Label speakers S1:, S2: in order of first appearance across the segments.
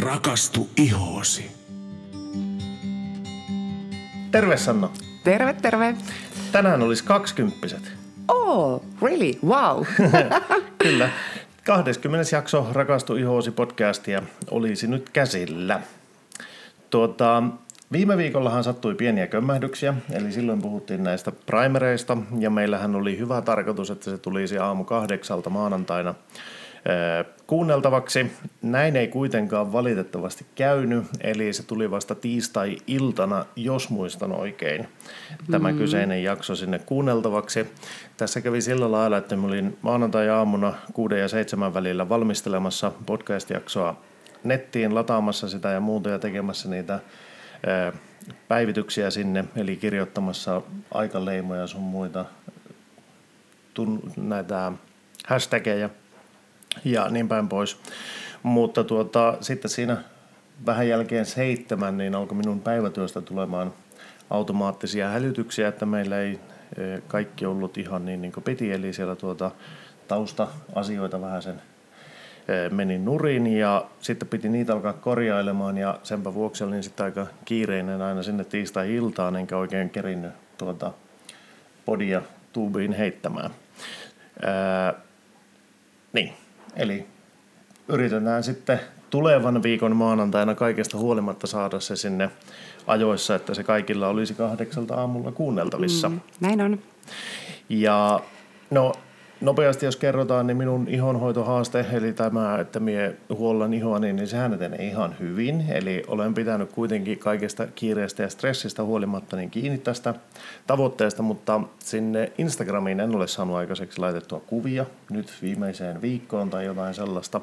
S1: Rakastu ihoosi.
S2: Terve Sanna.
S3: Terve, terve.
S2: Tänään olisi kaksikymppiset.
S3: Oh, really? Wow.
S2: Kyllä. 20. jakso Rakastu ihoosi podcastia olisi nyt käsillä. Tuota, viime viikollahan sattui pieniä kömmähdyksiä, eli silloin puhuttiin näistä primereista, ja meillähän oli hyvä tarkoitus, että se tulisi aamu kahdeksalta maanantaina kuunneltavaksi. Näin ei kuitenkaan valitettavasti käynyt, eli se tuli vasta tiistai-iltana, jos muistan oikein, tämä mm. kyseinen jakso sinne kuunneltavaksi. Tässä kävi sillä lailla, että mä olin maanantai-aamuna 6 ja 7 välillä valmistelemassa podcast-jaksoa nettiin, lataamassa sitä ja muuta ja tekemässä niitä päivityksiä sinne, eli kirjoittamassa aikaleimoja sun muita tun- näitä hashtageja – ja niin päin pois. Mutta tuota, sitten siinä vähän jälkeen seitsemän, niin alkoi minun päivätyöstä tulemaan automaattisia hälytyksiä, että meillä ei e, kaikki ollut ihan niin, niin kuin piti, eli siellä tuota tausta-asioita vähän sen e, meni nurin ja sitten piti niitä alkaa korjailemaan ja senpä vuoksi olin sitten aika kiireinen aina sinne tiistai-iltaan, enkä oikein kerinnyt tuota podia tuubiin heittämään. Ää, niin, Eli yritetään sitten tulevan viikon maanantaina kaikesta huolimatta saada se sinne ajoissa, että se kaikilla olisi kahdeksalta aamulla kuunneltavissa. Mm,
S3: näin on.
S2: Ja no nopeasti jos kerrotaan, niin minun ihonhoitohaaste, eli tämä, että minä huollan ihoa, niin, niin sehän etenee ihan hyvin. Eli olen pitänyt kuitenkin kaikesta kiireestä ja stressistä huolimatta niin kiinni tästä tavoitteesta, mutta sinne Instagramiin en ole saanut aikaiseksi laitettua kuvia nyt viimeiseen viikkoon tai jotain sellaista.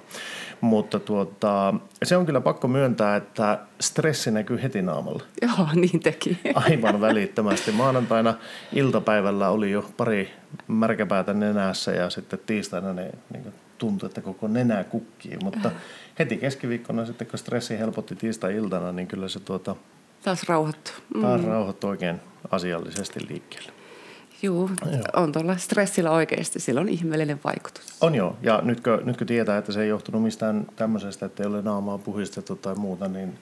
S2: Mutta tuota, se on kyllä pakko myöntää, että stressi näkyy heti naamalla.
S3: Joo, niin teki.
S2: Aivan välittömästi. Maanantaina iltapäivällä oli jo pari märkäpäätä nenässä ja sitten tiistaina ne niin tuntui, että koko nenä kukkii. Mutta heti keskiviikkona sitten, kun stressi helpotti tiistai-iltana, niin kyllä se tuota,
S3: taas rauhoittui.
S2: Mm. Taas rauhoittui oikein asiallisesti liikkeelle.
S3: Juu, joo. on tuolla stressillä oikeasti, sillä on ihmeellinen vaikutus.
S2: On joo, ja nytkö, nytkö tietää, että se ei johtunut mistään tämmöisestä, että ei ole naamaa puhistettu tai muuta, niin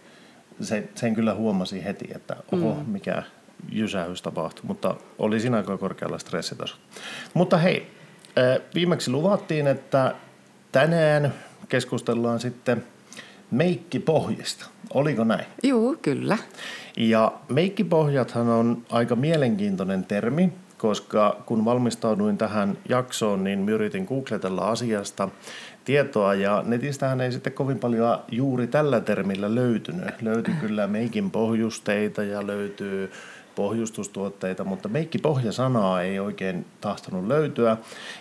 S2: se, sen kyllä huomasi heti, että oho, mm. mikä jysähys tapahtui, mutta oli siinä aika korkealla stressitaso. Mutta hei, viimeksi luvattiin, että tänään keskustellaan sitten meikkipohjista. Oliko näin?
S3: Joo, kyllä.
S2: Ja meikkipohjathan on aika mielenkiintoinen termi, koska kun valmistauduin tähän jaksoon, niin yritin googletella asiasta tietoa ja netistähän ei sitten kovin paljon juuri tällä termillä löytynyt. Löytyi kyllä meikin pohjusteita ja löytyy pohjustustuotteita, mutta meikkipohjasanaa ei oikein tahtonut löytyä.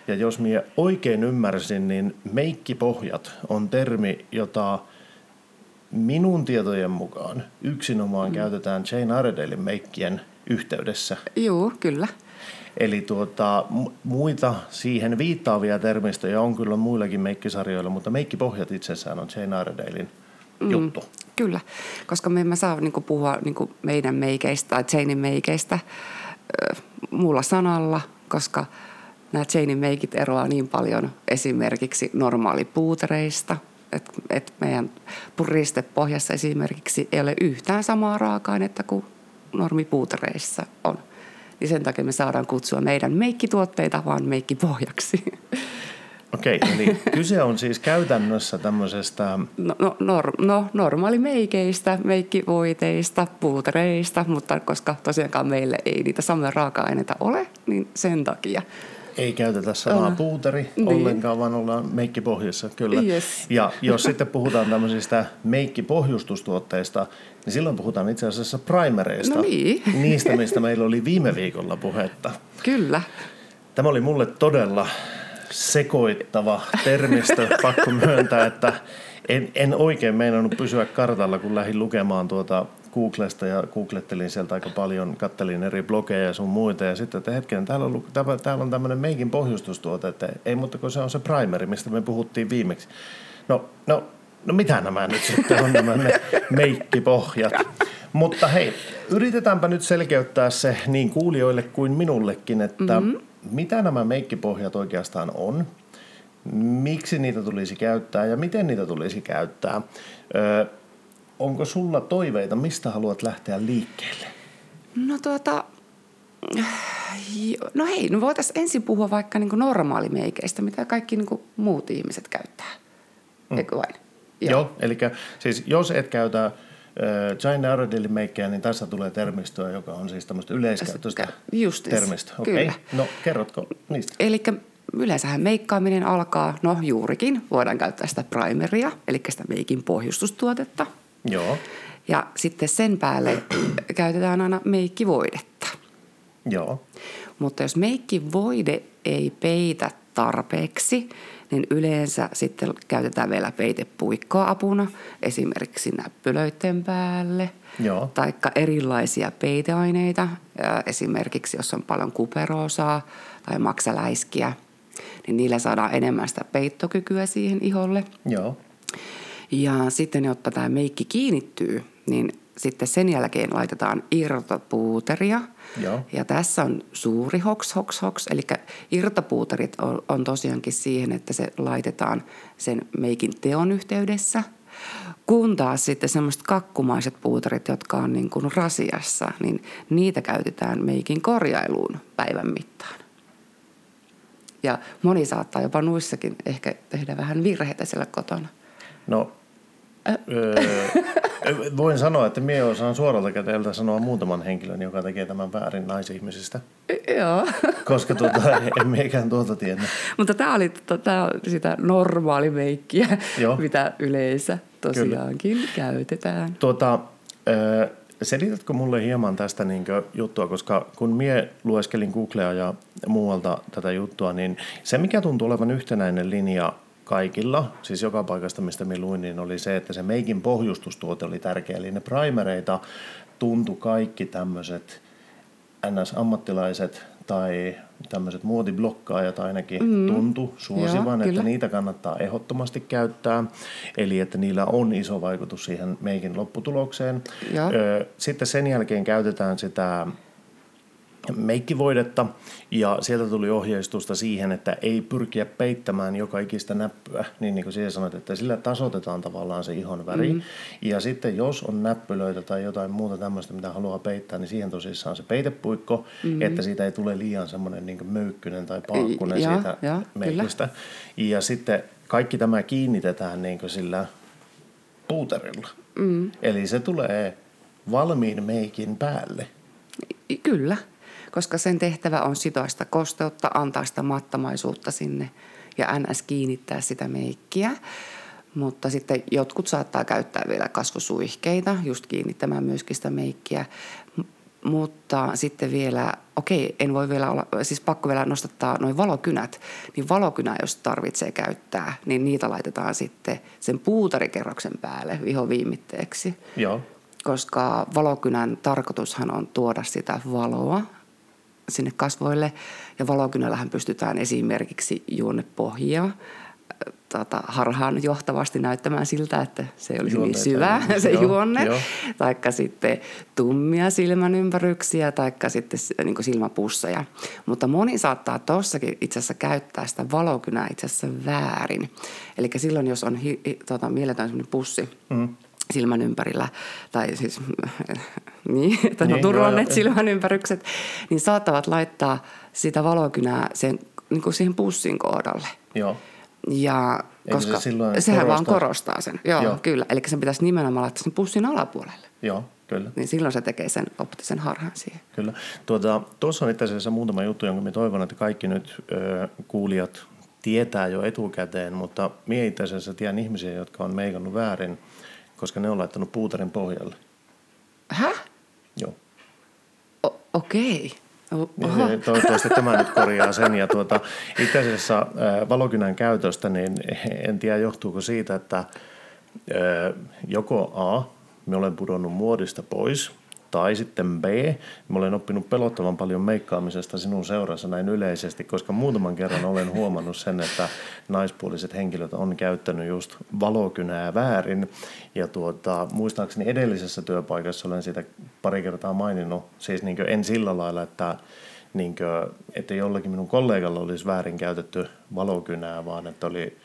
S2: Ja jos minä oikein ymmärsin, niin meikkipohjat on termi, jota minun tietojen mukaan yksinomaan mm. käytetään Jane Iredalein meikkien yhteydessä.
S3: Joo, kyllä.
S2: Eli tuota, muita siihen viittaavia termistöjä on kyllä muillakin meikkisarjoilla, mutta meikkipohjat itsessään on Jane Iredalein mm, juttu.
S3: Kyllä, koska me emme saa niin kuin, puhua niin kuin meidän meikeistä tai Janein meikeistä äh, muulla sanalla, koska nämä Janein meikit eroaa niin paljon esimerkiksi normaalipuutereista, että et meidän puristepohjassa esimerkiksi ei ole yhtään samaa raaka-ainetta kuin normipuutereissa on. Niin sen takia me saadaan kutsua meidän meikkituotteita vaan meikkipohjaksi.
S2: Okei, eli kyse on siis käytännössä tämmöisestä...
S3: No, no, nor, no normaalimeikeistä, meikkivoiteista, puutereista, mutta koska tosiaankaan meille ei niitä samoja raaka-aineita ole, niin sen takia.
S2: Ei käytetä sanaa uh, puuteri niin. ollenkaan, vaan ollaan meikkipohjassa, kyllä.
S3: Yes.
S2: Ja jos sitten puhutaan tämmöisistä meikkipohjustustuotteista, niin silloin puhutaan itse asiassa primereista.
S3: No niin.
S2: Niistä, mistä meillä oli viime viikolla puhetta.
S3: Kyllä.
S2: Tämä oli mulle todella sekoittava termistö, pakko myöntää, että en, en oikein meinannut pysyä kartalla, kun lähdin lukemaan tuota Googlesta ja googlettelin sieltä aika paljon, kattelin eri blogeja ja sun muita ja sitten, että hetken, täällä on, täällä on tämmöinen meikin pohjustustuote, että ei mutta kun se on se primeri, mistä me puhuttiin viimeksi. No, no, no mitä nämä nyt sitten on nämä meikkipohjat? Mutta hei, yritetäänpä nyt selkeyttää se niin kuulijoille kuin minullekin, että mm-hmm mitä nämä meikkipohjat oikeastaan on. miksi niitä tulisi käyttää ja miten niitä tulisi käyttää. Ö, onko sulla toiveita, mistä haluat lähteä liikkeelle?
S3: No tuota, no hei, no voitaisiin ensin puhua vaikka niin normaalimeikeistä, mitä kaikki niin muut ihmiset käyttää. Mm. Eikö vain?
S2: Joo, Joo eli siis jos et käytä äh, China Aerodillin meikkejä, niin tässä tulee termistöä, joka on siis tämmöistä yleiskäyttöistä termistöä. Okay. Kyllä. No, kerrotko niistä?
S3: Eli yleensähän meikkaaminen alkaa, no juurikin, voidaan käyttää sitä primeria, eli sitä meikin pohjustustuotetta.
S2: Joo.
S3: Ja sitten sen päälle käytetään aina meikkivoidetta.
S2: Joo.
S3: Mutta jos meikkivoide ei peitä tarpeeksi, niin yleensä sitten käytetään vielä peitepuikkoa apuna, esimerkiksi näppylöiden päälle.
S2: Joo.
S3: Taikka erilaisia peiteaineita, esimerkiksi jos on paljon kuperoosaa tai maksaläiskiä, niin niillä saadaan enemmän sitä peittokykyä siihen iholle.
S2: Joo.
S3: Ja sitten, jotta tämä meikki kiinnittyy, niin sitten sen jälkeen laitetaan irtopuuteria.
S2: Joo.
S3: Ja tässä on suuri hoks, hoks, hoks. Eli irtopuuterit on, on tosiaankin siihen, että se laitetaan sen meikin teon yhteydessä. Kun taas sitten semmoiset kakkumaiset puuterit, jotka on niin kuin rasiassa, niin niitä käytetään meikin korjailuun päivän mittaan. Ja moni saattaa jopa nuissakin ehkä tehdä vähän virheitä siellä kotona.
S2: No, öö, voin sanoa, että minä osaan suoralta käteeltä sanoa muutaman henkilön, joka tekee tämän väärin naisihmisistä.
S3: Joo.
S2: Koska tuota, en miekään tuota tiedä.
S3: Mutta tämä oli tää sitä normaalimeikkiä, Joo. mitä yleensä tosiaankin Kyllä. käytetään.
S2: Tuota, öö, Selitätkö mulle hieman tästä niin juttua, koska kun mie lueskelin Googlea ja muualta tätä juttua, niin se mikä tuntuu olevan yhtenäinen linja kaikilla, siis joka paikasta mistä me luin, niin oli se, että se meikin pohjustustuote oli tärkeä. Eli ne primereita tuntui kaikki tämmöiset NS-ammattilaiset tai tämmöiset muotiblokkaajat ainakin mm. tuntu suosivan, Joo, että niitä kannattaa ehdottomasti käyttää. Eli että niillä on iso vaikutus siihen meikin lopputulokseen.
S3: Joo.
S2: Sitten sen jälkeen käytetään sitä meikkivoidetta ja sieltä tuli ohjeistusta siihen, että ei pyrkiä peittämään joka ikistä näppyä, niin, niin kuin siihen sanoit, että sillä tasotetaan tavallaan se ihon väri. Mm. Ja sitten jos on näppylöitä tai jotain muuta tämmöistä, mitä haluaa peittää, niin siihen tosissaan se peitepuikko, mm. että siitä ei tule liian semmoinen niin möykkynen tai paakkunen ja, siitä ja, meikistä. Kyllä. Ja sitten kaikki tämä kiinnitetään niin kuin sillä puuterilla. Mm. Eli se tulee valmiin meikin päälle.
S3: Kyllä koska sen tehtävä on sitoa sitä kosteutta, antaa sitä mattamaisuutta sinne ja ns. kiinnittää sitä meikkiä. Mutta sitten jotkut saattaa käyttää vielä kasvosuihkeita, just kiinnittämään myöskin sitä meikkiä. Mutta sitten vielä, okei, en voi vielä olla, siis pakko vielä nostattaa noin valokynät. Niin valokynä, jos tarvitsee käyttää, niin niitä laitetaan sitten sen puutarikerroksen päälle vihoviimitteeksi.
S2: Joo.
S3: Koska valokynän tarkoitushan on tuoda sitä valoa sinne kasvoille. Ja valokynällähän pystytään esimerkiksi juonnepohjia tota, harhaan johtavasti näyttämään siltä, että se olisi niin syvä se joo, juonne. Jo. Taikka sitten tummia silmänympäryksiä, taikka sitten niin silmäpusseja. Mutta moni saattaa tuossakin itse asiassa käyttää sitä valokynää itse asiassa väärin. Eli silloin, jos on hi, hi, tota, mieletön pussi, mm silmän ympärillä, tai siis niin, että niin, no, turvanneet joo, silmän ympärykset, niin saattavat laittaa sitä valokynää sen, niin kuin siihen pussin kohdalle.
S2: Joo.
S3: Ja koska se sehän korostaa. vaan korostaa sen. Joo, joo. kyllä. Eli sen pitäisi nimenomaan laittaa sen pussin alapuolelle.
S2: Joo, kyllä.
S3: Niin silloin se tekee sen optisen harhan siihen.
S2: Kyllä. Tuota, tuossa on itse asiassa muutama juttu, jonka me toivon, että kaikki nyt ö, kuulijat tietää jo etukäteen, mutta minä itse asiassa tiedän ihmisiä, jotka on meikannut väärin – koska ne on laittanut puuterin pohjalle.
S3: Häh?
S2: Joo.
S3: O- okei.
S2: Okay. Niin, toivottavasti tämä nyt korjaa sen. Ja tuota, itse asiassa valokynän käytöstä, niin en tiedä johtuuko siitä, että joko A, me olen pudonnut muodista pois, tai sitten B, mä olen oppinut pelottavan paljon meikkaamisesta sinun seurassa näin yleisesti, koska muutaman kerran olen huomannut sen, että naispuoliset henkilöt on käyttänyt just valokynää väärin. Ja tuota, muistaakseni edellisessä työpaikassa olen siitä pari kertaa maininnut, siis niin en sillä lailla, että niin kuin, että jollakin minun kollegalla olisi väärin käytetty valokynää, vaan että oli,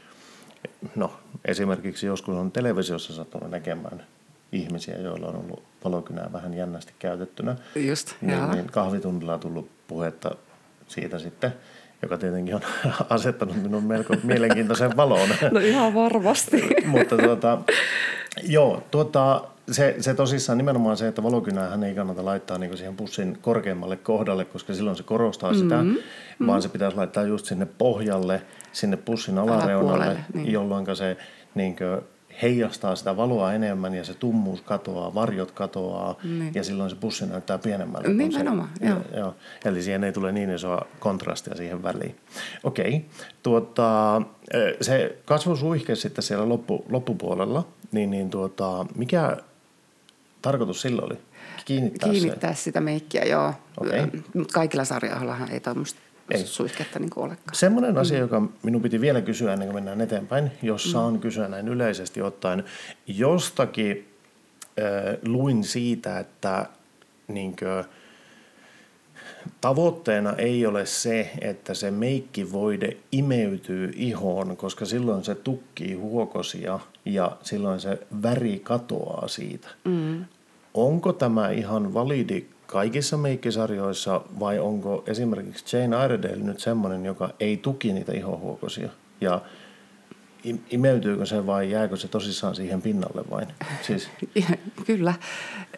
S2: no esimerkiksi joskus on televisiossa sattunut näkemään ihmisiä, joilla on ollut valokynää vähän jännästi käytettynä.
S3: Just,
S2: niin, niin kahvitunnilla on tullut puhetta siitä sitten, joka tietenkin on asettanut minun melko mielenkiintoisen valoon.
S3: No ihan varmasti.
S2: Mutta tuota, joo, tuota, se, se tosissaan nimenomaan se, että valokynäähän ei kannata laittaa niin siihen pussin korkeammalle kohdalle, koska silloin se korostaa sitä, mm-hmm. vaan se pitäisi laittaa just sinne pohjalle, sinne pussin alareunalle, niin. jolloin se niin kuin, heijastaa sitä valoa enemmän ja se tummuus katoaa, varjot katoaa niin. ja silloin se pussi näyttää pienemmälle.
S3: Nimenomaan,
S2: se, joo. joo. Eli siihen ei tule niin isoa kontrastia siihen väliin. Okei, tuota, se kasvusuihke sitten siellä loppu, loppupuolella, niin, niin tuota, mikä tarkoitus sillä oli? Kiinnittää,
S3: Kiinnittää se. sitä meikkiä, joo. Okay. Kaikilla sarjoillahan ei tämmöistä ei. suihketta niin olekaan.
S2: Semmoinen asia, joka minun piti vielä kysyä ennen kuin mennään eteenpäin, jos saan mm. kysyä näin yleisesti ottaen. Jostakin äh, luin siitä, että niin kuin, tavoitteena ei ole se, että se meikkivoide imeytyy ihoon, koska silloin se tukkii huokosia ja silloin se väri katoaa siitä. Mm. Onko tämä ihan validi kaikissa meikkisarjoissa vai onko esimerkiksi Jane Iredale nyt semmoinen, joka ei tuki niitä ihohuokosia? Ja imeytyykö se vai jääkö se tosissaan siihen pinnalle vain? Siis...
S3: Kyllä.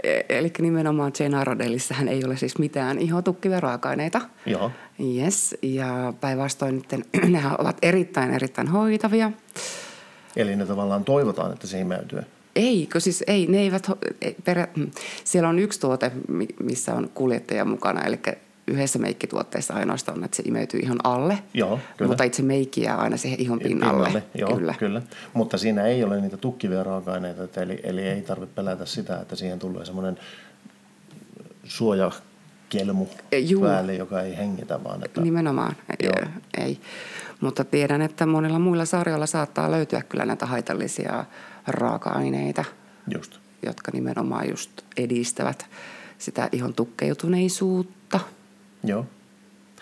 S3: E, Eli nimenomaan Jane Iredaleissähän ei ole siis mitään ihotukkivia raaka-aineita.
S2: Joo.
S3: Yes. Ja päinvastoin nyt nehän ovat erittäin erittäin hoitavia.
S2: Eli ne tavallaan toivotaan, että se imeytyy.
S3: Ei, kun siis ei, ne eivät, perä, mm. siellä on yksi tuote, missä on kuljettaja mukana, eli yhdessä meikkituotteessa ainoastaan, että se imeytyy ihan alle,
S2: Joo, kyllä.
S3: mutta itse meikki jää aina siihen ihon pinnalle. pinnalle
S2: joo, kyllä. kyllä. Mutta siinä ei ole niitä tukkivia raaka-aineita, eli, eli ei tarvitse pelätä sitä, että siihen tulee semmoinen suojakelmu Juu. päälle, joka ei hengitä vaan. Että...
S3: Nimenomaan, Joo. ei. Mutta tiedän, että monilla muilla sarjoilla saattaa löytyä kyllä näitä haitallisia raaka-aineita,
S2: just.
S3: jotka nimenomaan just edistävät sitä ihon tukkeutuneisuutta.
S2: Joo.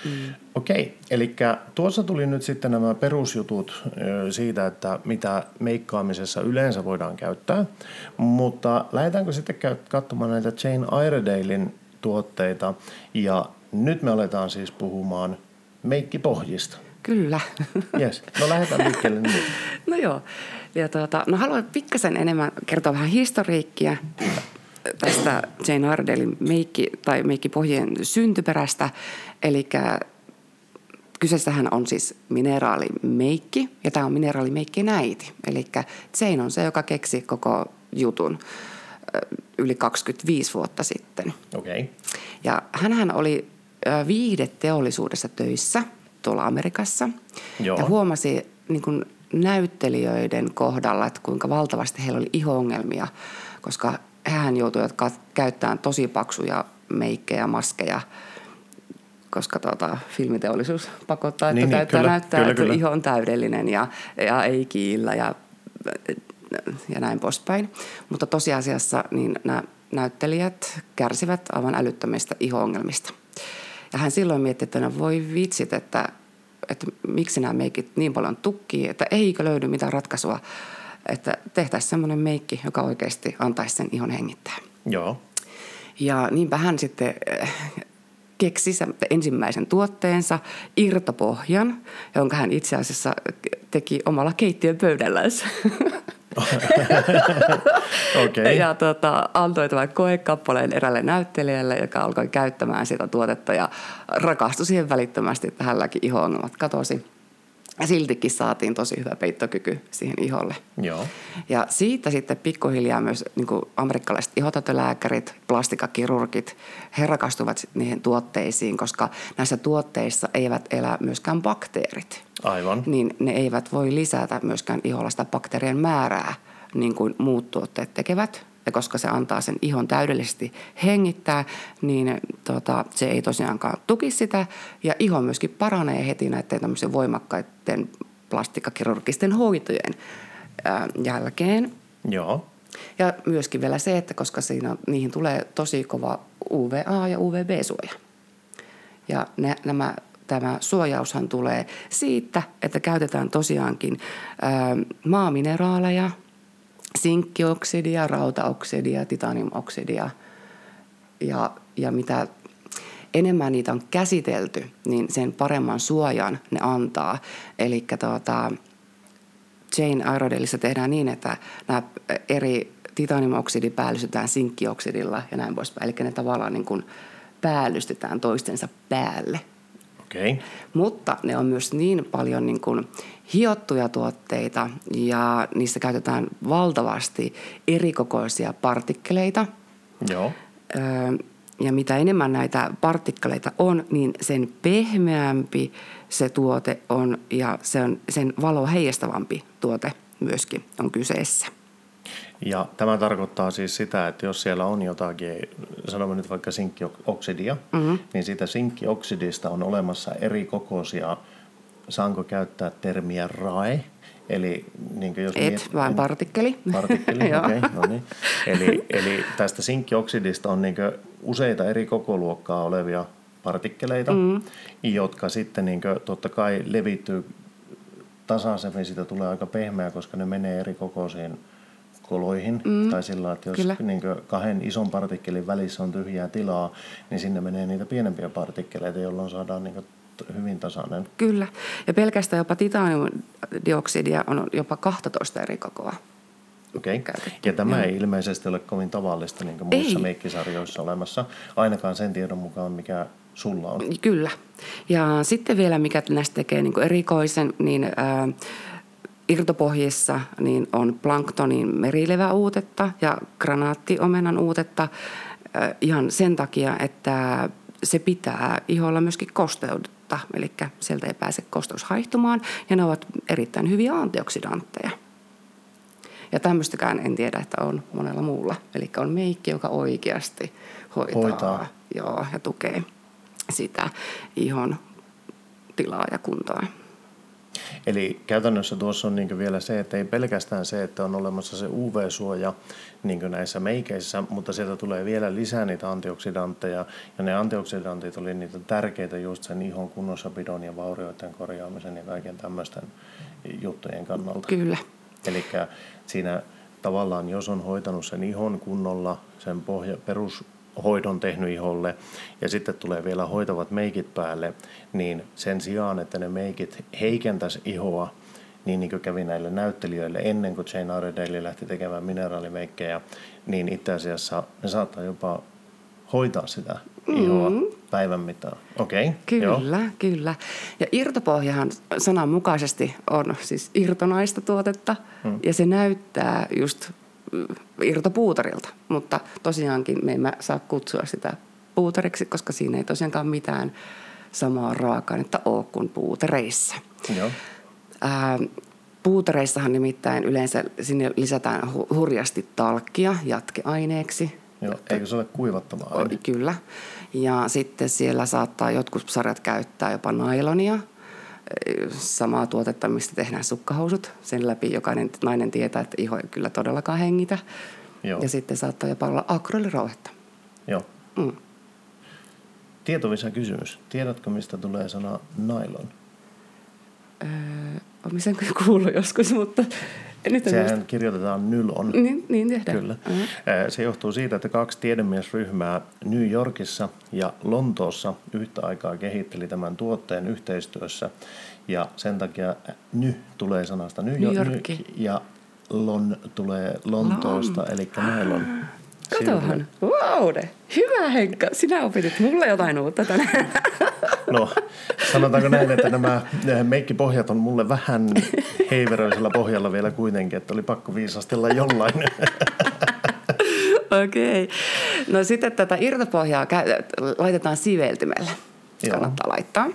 S2: Mm. Okei, eli tuossa tuli nyt sitten nämä perusjutut siitä, että mitä meikkaamisessa yleensä voidaan käyttää, mutta lähdetäänkö sitten katsomaan näitä Jane Iredalein tuotteita ja nyt me aletaan siis puhumaan meikkipohjista.
S3: Kyllä.
S2: Yes. No lähdetään liikkeelle nyt.
S3: no joo. Ja tuota, no haluan pikkasen enemmän kertoa vähän historiikkia tästä Jane Ardellin meikki, tai meikkipohjien syntyperästä. Eli kyseessähän on siis mineraalimeikki, ja tämä on mineraalimeikki näiti. Eli Jane on se, joka keksi koko jutun yli 25 vuotta sitten.
S2: Okay.
S3: Ja hänhän oli viihdeteollisuudessa töissä tuolla Amerikassa. Joo. Ja huomasi niin kuin näyttelijöiden kohdalla, että kuinka valtavasti heillä oli iho-ongelmia, koska hän joutuivat käyttämään tosi paksuja meikkejä, maskeja, koska tuota, filmiteollisuus pakottaa, että niin, niin täyttää kyllä, näyttää, kyllä, että kyllä. iho on täydellinen ja, ja ei kiillä ja, ja näin poispäin. Mutta tosiasiassa niin nämä näyttelijät kärsivät aivan älyttömistä iho-ongelmista. Ja hän silloin mietti, että no voi vitsit, että että miksi nämä meikit niin paljon tukkii, että eikö löydy mitään ratkaisua, että tehtäisiin semmoinen meikki, joka oikeasti antaisi sen ihon hengittää.
S2: Joo.
S3: Ja niinpä hän sitten eh, keksi ensimmäisen tuotteensa, irtopohjan, jonka hän itse asiassa teki omalla keittiön pöydällänsä.
S2: okay.
S3: Ja tota, antoi tämän koekappaleen erälle näyttelijälle, joka alkoi käyttämään sitä tuotetta ja rakastui siihen välittömästi, että hänelläkin iho-ongelmat katosi. Siltikin saatiin tosi hyvä peittokyky siihen iholle.
S2: Joo.
S3: Ja siitä sitten pikkuhiljaa myös niin kuin amerikkalaiset ihotatolääkärit, plastikakirurgit, he rakastuvat niihin tuotteisiin, koska näissä tuotteissa eivät elä myöskään bakteerit.
S2: Aivan.
S3: Niin ne eivät voi lisätä myöskään iholla sitä bakteerien määrää, niin kuin muut tuotteet tekevät. Ja koska se antaa sen ihon täydellisesti hengittää, niin tota, se ei tosiaankaan tuki sitä. Ja iho myöskin paranee heti näiden tämmöisen voimakkaiden plastikkakirurgisten hoitojen ää, jälkeen.
S2: Joo.
S3: Ja myöskin vielä se, että koska siinä, niihin tulee tosi kova UVA ja UVB-suoja. Ja ne, nämä, tämä suojaushan tulee siitä, että käytetään tosiaankin ää, maamineraaleja, sinkkioksidia, rautaoksidia, titaniumoksidia ja, ja mitä enemmän niitä on käsitelty, niin sen paremman suojan ne antaa. Eli tuota, Jane Aerodelissa tehdään niin, että nämä eri titaniumoksidi päällystetään sinkkioksidilla ja näin poispäin. Eli ne tavallaan niin kuin päällystetään toistensa päälle.
S2: Okay.
S3: Mutta ne on myös niin paljon niin kuin hiottuja tuotteita ja niissä käytetään valtavasti erikokoisia partikkeleita.
S2: Joo.
S3: Öö, ja mitä enemmän näitä partikkeleita on, niin sen pehmeämpi se tuote on ja se on, sen valo heijastavampi tuote myöskin on kyseessä.
S2: Ja tämä tarkoittaa siis sitä, että jos siellä on jotakin, sanomme nyt vaikka sinkkioksidia, mm-hmm. niin siitä sinkkioksidista on olemassa eri kokoisia, saanko käyttää termiä RAE, Eli niin jos
S3: Et, miet, vaan partikkeli.
S2: Partikkeli, okei. Okay, no niin. eli, eli tästä sinkkioksidista on niin useita eri kokoluokkaa olevia partikkeleita, mm. jotka sitten niin kuin, totta kai levittyy tasaisemmin, siitä tulee aika pehmeä, koska ne menee eri kokoisiin koloihin. Mm. Tai sillä että jos niin kahden ison partikkelin välissä on tyhjää tilaa, niin sinne menee niitä pienempiä partikkeleita, jolloin saadaan niin hyvin tasainen.
S3: Kyllä. Ja pelkästään jopa titaniumdioksidia on jopa 12 eri kokoa.
S2: Okei. Okay. Ja tämä ei ilmeisesti ole kovin tavallista niin kuin muissa ei. meikkisarjoissa olemassa, ainakaan sen tiedon mukaan, mikä sulla on.
S3: Kyllä. Ja sitten vielä, mikä näistä tekee niin erikoisen, niin ää, irtopohjissa niin on planktonin merileväuutetta ja granaattiomenan uutetta ää, ihan sen takia, että se pitää iholla myöskin kosteutta, eli sieltä ei pääse kosteus haihtumaan, ja ne ovat erittäin hyviä antioksidantteja. Ja tämmöistäkään en tiedä, että on monella muulla. Eli on meikki, joka oikeasti hoitaa, hoitaa. Joo, ja tukee sitä ihon tilaa ja kuntoa.
S2: Eli käytännössä tuossa on niin vielä se, että ei pelkästään se, että on olemassa se UV-suoja niin näissä meikeissä, mutta sieltä tulee vielä lisää niitä antioksidantteja. Ja ne antioksidantit oli niitä tärkeitä just sen ihon kunnossapidon ja vaurioiden korjaamisen ja kaiken tämmöisten juttujen kannalta.
S3: Kyllä.
S2: Eli siinä tavallaan, jos on hoitanut sen ihon kunnolla, sen pohja, perus hoidon tehnyt iholle ja sitten tulee vielä hoitavat meikit päälle, niin sen sijaan, että ne meikit heikentäisi ihoa, niin, niin kuin kävi näille näyttelijöille ennen kuin Jane Iredale lähti tekemään mineraalimeikkejä, niin itse asiassa ne saattaa jopa hoitaa sitä ihoa mm. päivän mittaan. Okay,
S3: kyllä, joo. kyllä. Ja irtopohjahan sananmukaisesti on siis irtonaista tuotetta mm. ja se näyttää just irtopuutarilta, mutta tosiaankin me emme saa kutsua sitä puutariksi, koska siinä ei tosiaankaan mitään samaa raaka-ainetta ole kuin puutereissa.
S2: Joo.
S3: Ää, puutereissahan nimittäin yleensä sinne lisätään hu- hurjasti talkkia jatkeaineeksi.
S2: Joo, eikö se ole kuivattava aine?
S3: Kyllä. Ja sitten siellä saattaa jotkut sarjat käyttää jopa nailonia – samaa tuotetta, mistä tehdään sukkahousut. Sen läpi jokainen nainen tietää, että iho ei kyllä todellakaan hengitä. Joo. Ja sitten saattaa jopa olla akrylirauhetta.
S2: Joo. Mm. Tietovisa kysymys. Tiedätkö, mistä tulee sana nylon?
S3: Öö, olen sen kuullut joskus, mutta
S2: nyt Sehän muista. kirjoitetaan nylon.
S3: Niin, niin tehdään.
S2: Kyllä. Uh-huh. Se johtuu siitä, että kaksi tiedemiesryhmää New Yorkissa ja Lontoossa yhtä aikaa kehitteli tämän tuotteen yhteistyössä. Ja sen takia ny tulee sanasta New, New York ja lon tulee Lontoosta, Lon. eli nylon.
S3: Katohan. Wow, Hyvä Henkka. Sinä opitit mulle jotain uutta tänään.
S2: No, sanotaanko näin, että nämä meikkipohjat on mulle vähän heiveröisellä pohjalla vielä kuitenkin, että oli pakko viisastella jollain.
S3: Okei. Okay. No sitten tätä irtopohjaa laitetaan siveltimellä kannattaa laittaa.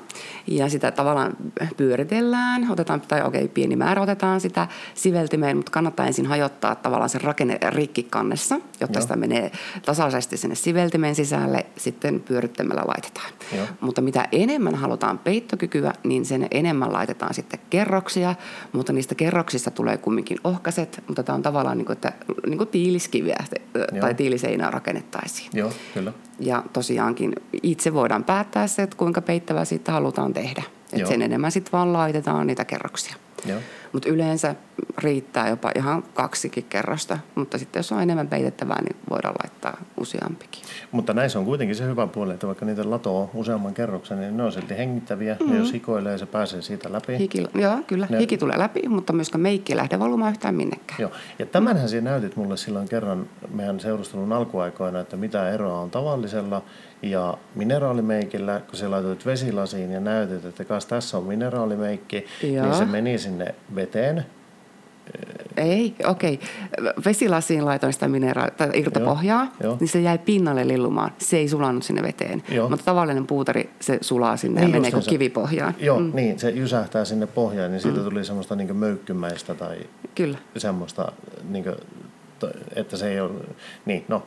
S3: Ja sitä tavallaan pyöritellään, otetaan, tai okei, okay, pieni määrä otetaan sitä siveltimeen, mutta kannattaa ensin hajottaa tavallaan se rakenne rikki kannessa, jotta Joo. sitä menee tasaisesti sinne siveltimeen sisälle, sitten pyörittämällä laitetaan. Joo. Mutta mitä enemmän halutaan peittokykyä, niin sen enemmän laitetaan sitten kerroksia, mutta niistä kerroksista tulee kumminkin ohkaset, mutta tämä on tavallaan niin kuin, että, niin kuin tiiliskiviä Joo. tai tiiliseinää rakennettaisiin.
S2: Joo, kyllä.
S3: Ja tosiaankin itse voidaan päättää se, että kuinka peittävää siitä halutaan tehdä. Et sen enemmän sitten vaan laitetaan niitä kerroksia. Mutta yleensä riittää jopa ihan kaksikin kerrosta, mutta sitten jos on enemmän peitettävää, niin voidaan laittaa useampikin.
S2: Mutta näissä on kuitenkin se hyvä puoli, että vaikka niitä latoo useamman kerroksen, niin ne on silti hengittäviä, mm-hmm. ja jos hikoilee, se pääsee siitä läpi.
S3: Hiki, joo, kyllä. Ne... Hiki tulee läpi, mutta myöskään meikki ei lähde valumaan yhtään minnekään.
S2: Joo, ja tämänhän sinä näytit mulle silloin kerran meidän seurustelun alkuaikoina, että mitä eroa on tavallisella ja mineraalimeikillä, kun sä laitoit vesilasiin ja näytit, että kas tässä on mineraalimeikki, Joo. niin se meni sinne veteen.
S3: Ei, okei. Okay. Vesilasiin laitoin sitä mineraali- tai irtopohjaa, Joo, jo. niin se jäi pinnalle lillumaan. Se ei sulannut sinne veteen. Joo. Mutta tavallinen puuteri, se sulaa sinne niin ja menee kuin kivipohjaan.
S2: Joo, mm. niin. Se jysähtää sinne pohjaan, niin siitä mm. tuli semmoista niin möykkymäistä tai
S3: Kyllä.
S2: semmoista, niin kuin, että se ei ole... Niin, no,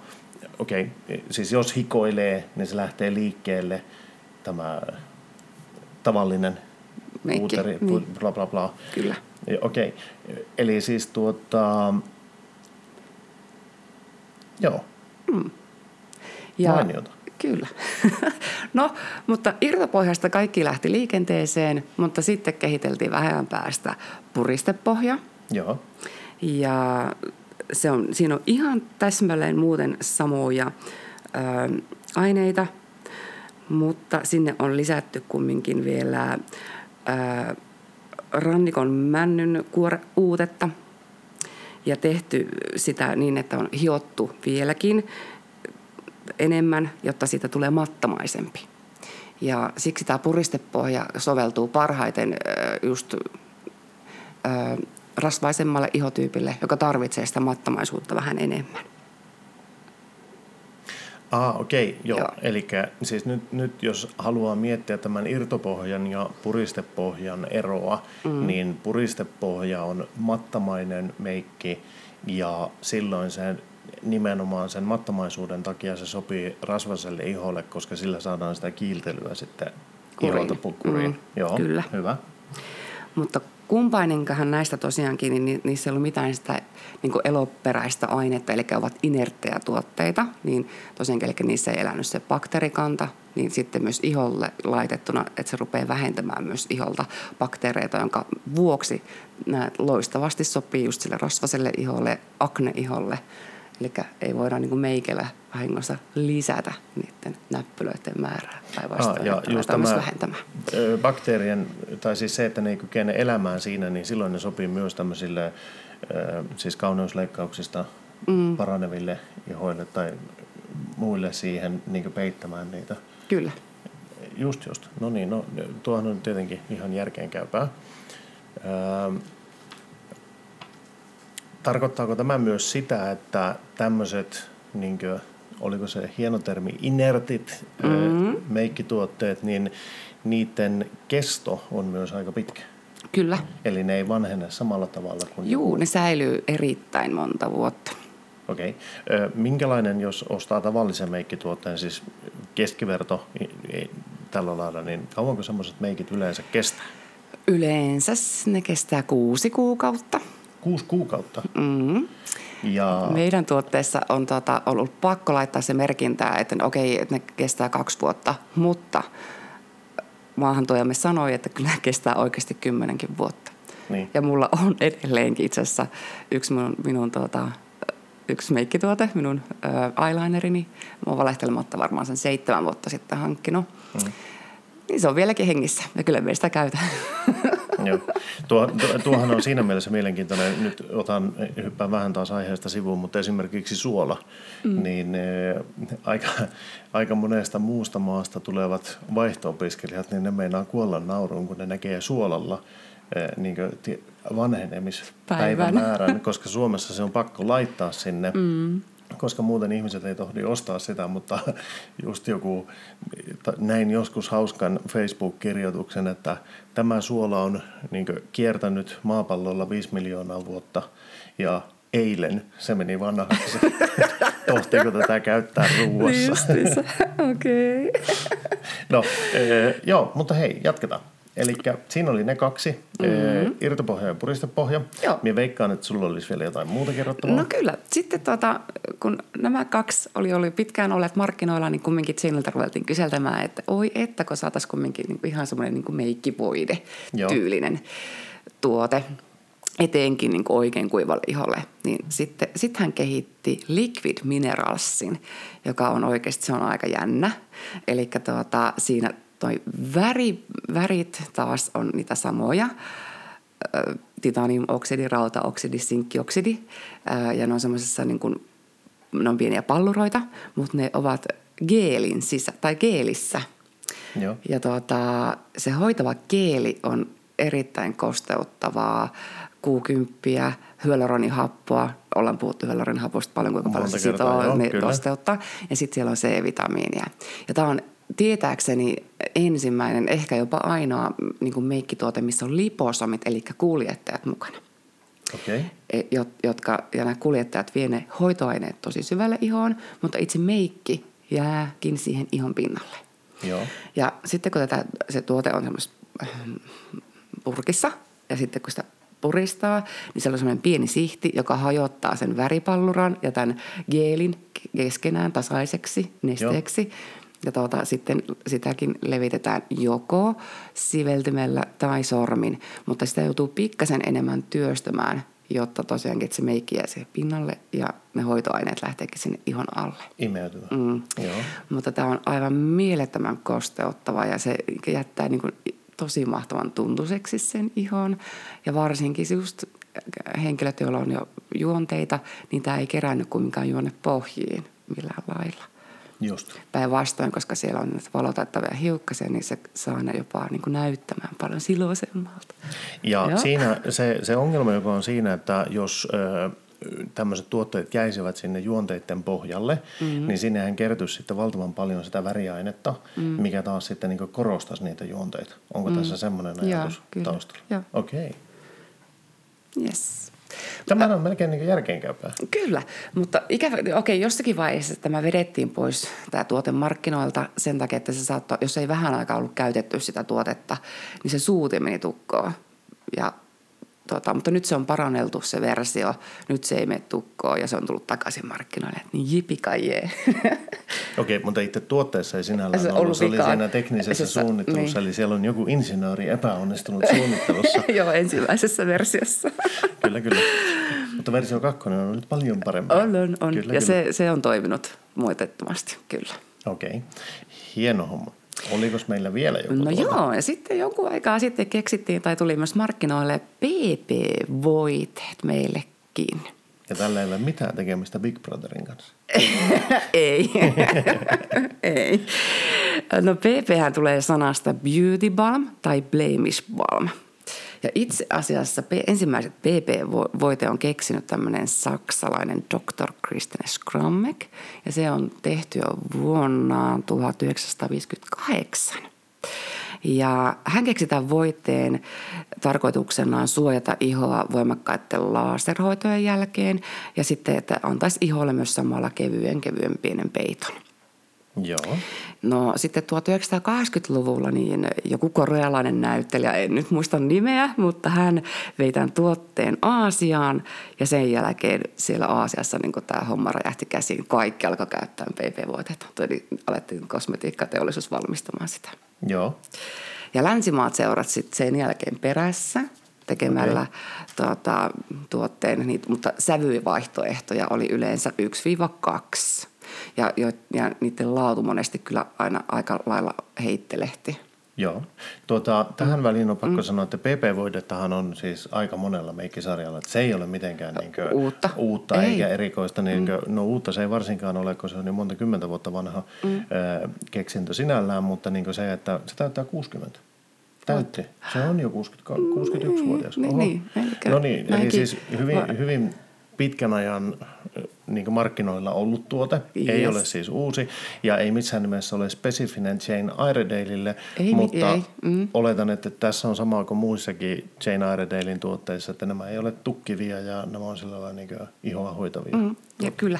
S2: okei, okay, siis jos hikoilee, niin se lähtee liikkeelle tämä tavallinen Meikki, puuteri, niin. bla bla bla.
S3: Kyllä.
S2: Okei, okay. eli siis tuota, joo. Mm. Ja, Mainiota.
S3: Kyllä. no, mutta irtopohjasta kaikki lähti liikenteeseen, mutta sitten kehiteltiin vähän päästä puristepohja.
S2: Joo.
S3: Ja se on, siinä on ihan täsmälleen muuten samoja ää, aineita, mutta sinne on lisätty kumminkin vielä ää, rannikon männyn uutetta ja tehty sitä niin, että on hiottu vieläkin enemmän, jotta siitä tulee mattamaisempi. Ja siksi tämä puristepohja soveltuu parhaiten just rasvaisemmalle ihotyypille, joka tarvitsee sitä mattamaisuutta vähän enemmän.
S2: Ah, okei, okay, joo. joo. Eli siis nyt, nyt jos haluaa miettiä tämän irtopohjan ja puristepohjan eroa, mm. niin puristepohja on mattamainen meikki ja silloin se nimenomaan sen mattamaisuuden takia se sopii rasvaselle iholle, koska sillä saadaan sitä kiiltelyä sitten Kuriin. iholta pukkuriin. Mm,
S3: joo, kyllä.
S2: hyvä.
S3: Mutta kumpaininkahan näistä tosiaankin, niin niissä ei ollut mitään sitä niin eloperäistä ainetta, eli ovat inerttejä tuotteita, niin tosiaankin eli niissä ei elänyt se bakteerikanta, niin sitten myös iholle laitettuna, että se rupeaa vähentämään myös iholta bakteereita, jonka vuoksi nämä loistavasti sopii just sille rasvaselle iholle, akneiholle, Eli ei voida niin meikellä vahingossa lisätä niiden näppylöiden määrää tai vastaavaa. Ah, ja just tämä vähentämään.
S2: bakteerien, tai siis se, että ne ei kykene elämään siinä, niin silloin ne sopii myös tämmöisille siis kauneusleikkauksista mm. paraneville ihoille tai muille siihen niin peittämään niitä.
S3: Kyllä.
S2: Just just. No niin, no, tuohan on tietenkin ihan järkeenkäypää. Öö, Tarkoittaako tämä myös sitä, että tämmöiset, niin kuin, oliko se hieno termi, inertit mm-hmm. meikkituotteet, niin niiden kesto on myös aika pitkä?
S3: Kyllä.
S2: Eli ne ei vanhene samalla tavalla kuin...
S3: Juu, ne säilyy erittäin monta vuotta.
S2: Okei. Okay. Minkälainen, jos ostaa tavallisen meikkituotteen, siis keskiverto tällä lailla, niin kauanko semmoiset meikit yleensä kestää?
S3: Yleensä ne kestää kuusi kuukautta
S2: kuusi kuukautta.
S3: Mm-hmm. Ja... Meidän tuotteessa on tota, ollut pakko laittaa se merkintä, että okei, että ne kestää kaksi vuotta, mutta maahantuojamme sanoi, että kyllä kestää oikeasti kymmenenkin vuotta.
S2: Niin.
S3: Ja mulla on edelleenkin itse asiassa yksi minun, minun tuota, yksi meikkituote, minun äh, eyelinerini. Mä oon valehtelematta varmaan sen seitsemän vuotta sitten hankkinut. Mm. Niin se on vieläkin hengissä ja kyllä me sitä käytetään.
S2: Joo. Tuo, tuohan on siinä mielessä mielenkiintoinen. Nyt otan, hyppään vähän taas aiheesta sivuun, mutta esimerkiksi suola. Mm. Niin e, aika, aika monesta muusta maasta tulevat vaihto-opiskelijat, niin ne meinaa kuolla nauruun, kun ne näkee suolalla e, niin vanhenemispäivämäärän, koska Suomessa se on pakko laittaa sinne. Mm koska muuten ihmiset ei tohdi ostaa sitä, mutta just joku, näin joskus hauskan Facebook-kirjoituksen, että tämä suola on niin kiertänyt maapallolla 5 miljoonaa vuotta ja eilen se meni vanhaksi. Tohtiko tätä käyttää ruuassa?
S3: Okei. Okay.
S2: no, e, joo, mutta hei, jatketaan. Eli siinä oli ne kaksi, mm-hmm. irtopohja ja puristepohja.
S3: Joo.
S2: Minä veikkaan, että sulla olisi vielä jotain muuta kerrottavaa.
S3: No kyllä. Sitten tota, kun nämä kaksi oli, oli pitkään olleet markkinoilla, niin kumminkin Chainilta ruvettiin kyseltämään, että oi että kun saataisiin kumminkin niin kuin ihan semmoinen niin meikkivoide tyylinen tuote etenkin niin kuin oikein kuivalle iholle, niin sitten sit hän kehitti Liquid Mineralsin, joka on oikeasti se on aika jännä. Eli tuota, siinä toi väri, värit taas on niitä samoja, titaniumoksidi, rautaoksidi, sinkkioksidi, ja ne on semmoisessa niin kuin, ne on pieniä palluroita, mutta ne ovat geelin sisä, tai geelissä.
S2: Joo.
S3: Ja tuota, se hoitava keeli on erittäin kosteuttavaa, kuukymppiä, hyaluronihappoa, ollaan puhuttu hyaluronihapposta paljon, kuinka paljon se
S2: Monta
S3: sitoo, ne
S2: kyllä.
S3: kosteuttaa. Ja sitten siellä on C-vitamiinia. Ja tämä on tietääkseni ensimmäinen, ehkä jopa ainoa niin kuin meikkituote, missä on liposomit, eli kuljettajat mukana.
S2: Okay.
S3: E- jot- jotka, ja nämä kuljettajat vie ne hoitoaineet tosi syvälle ihoon, mutta itse meikki jääkin siihen ihon pinnalle.
S2: Joo.
S3: Ja sitten kun tätä, se tuote on semmoisessa äh, purkissa ja sitten kun sitä puristaa, niin siellä on semmoinen pieni sihti, joka hajottaa sen väripalluran ja tämän geelin keskenään tasaiseksi nesteeksi. Ja tuota, sitten sitäkin levitetään joko siveltimellä tai sormin, mutta sitä joutuu pikkasen enemmän työstämään, jotta tosiaankin että se meikki jää siihen pinnalle ja ne hoitoaineet lähteekin sinne ihon alle.
S2: Imeytyvä.
S3: Mm.
S2: Joo.
S3: Mutta tämä on aivan mielettömän kosteuttava ja se jättää niin kuin tosi mahtavan tuntuiseksi sen ihon. Ja varsinkin just henkilöt, joilla on jo juonteita, niin tämä ei kerännyt kumminkaan juonepohjiin millään lailla.
S2: Just.
S3: Päinvastoin, koska siellä on valotettavia hiukkasia, niin se saa ne jopa niin kuin näyttämään paljon siloisemmalta.
S2: Ja
S3: Joo.
S2: siinä se, se ongelma, joka on siinä, että jos ö, tämmöiset tuotteet jäisivät sinne juonteiden pohjalle, mm-hmm. niin sinnehän kertyisi sitten valtavan paljon sitä väriainetta, mm. mikä taas sitten niin korostaisi niitä juonteita. Onko mm. tässä semmoinen
S3: Joo,
S2: ajatus
S3: kyllä.
S2: taustalla?
S3: Joo.
S2: Okei. Okay.
S3: Yes.
S2: Tämä on melkein niin järkeenkäypää.
S3: Kyllä, mutta ikävä, okei, jossakin vaiheessa tämä vedettiin pois tämä tuote markkinoilta sen takia, että se saattoi, jos ei vähän aikaa ollut käytetty sitä tuotetta, niin se suuti meni tukkoon. Ja, tota, mutta nyt se on paranneltu se versio, nyt se ei mene tukkoon ja se on tullut takaisin markkinoille. Niin jipikajee.
S2: Okei, mutta itse tuotteessa ei sinällään
S3: Se
S2: ollut,
S3: ollut
S2: se oli siinä teknisessä
S3: Se sa-
S2: suunnittelussa,
S3: niin.
S2: eli siellä on joku insinööri epäonnistunut suunnittelussa.
S3: Joo, ensimmäisessä versiossa.
S2: kyllä, kyllä. Mutta versio kakkonen on nyt paljon parempi.
S3: on, on, on.
S2: Kyllä,
S3: ja
S2: kyllä.
S3: Se, se on toiminut moitettomasti, kyllä.
S2: Okei, hieno homma. Oliko meillä vielä joku
S3: No
S2: tuote?
S3: joo, ja sitten jonkun aikaa sitten keksittiin tai tuli myös markkinoille PP-voiteet meillekin.
S2: Ja tällä ei ole mitään tekemistä Big Brotherin kanssa.
S3: Ei. Ei. No PP tulee sanasta beauty balm tai blemish balm. Ja itse asiassa ensimmäiset PP-voite on keksinyt tämmöinen saksalainen Dr. Kristen Skrammek. Ja se on tehty jo vuonna 1958. Ja hän keksi tämän voitteen tarkoituksenaan suojata ihoa voimakkaiden laserhoitojen jälkeen ja sitten, että antaisi iholle myös samalla kevyen, kevyen pienen peiton.
S2: Joo.
S3: No sitten 1980-luvulla niin joku korealainen näyttelijä, en nyt muista nimeä, mutta hän vei tämän tuotteen Aasiaan ja sen jälkeen siellä Aasiassa niin tämä homma räjähti käsiin. Kaikki alkoi käyttää PP-voiteita. Eli alettiin kosmetiikkateollisuus valmistamaan sitä.
S2: Joo.
S3: Ja länsimaat seurat sitten sen jälkeen perässä tekemällä okay. tuota, tuotteen, mutta sävyvaihtoehtoja oli yleensä 1-2. Ja, jo, ja niiden laatu monesti kyllä aina aika lailla heittelehti.
S2: Joo. Tuota, tähän mm. väliin on pakko mm. sanoa, että PP-voidettahan on siis aika monella meikkisarjalla. Että se ei ole mitenkään niin
S3: Uutta.
S2: uutta
S3: Ei.
S2: eikä erikoista. Niin mm. No uutta se ei varsinkaan ole, kun se on jo monta kymmentä vuotta vanha mm. ää, keksintö sinällään, mutta niin se, että se täyttää 60. Täytti. Se on jo 60, 61-vuotias.
S3: niin,
S2: Oho.
S3: niin, elikkä
S2: no niin, eli siis hyvin, hyvin pitkän ajan niin markkinoilla ollut tuote. Yes. Ei ole siis uusi ja ei missään nimessä ole spesifinen Jane Iredaleille,
S3: Ei,
S2: mutta
S3: ei, mm.
S2: oletan, että tässä on samaa kuin muissakin Jane Iredalein tuotteissa, että nämä ei ole tukkivia ja nämä on sillä lailla niin ihoa hoitavia. Mm.
S3: Ja kyllä,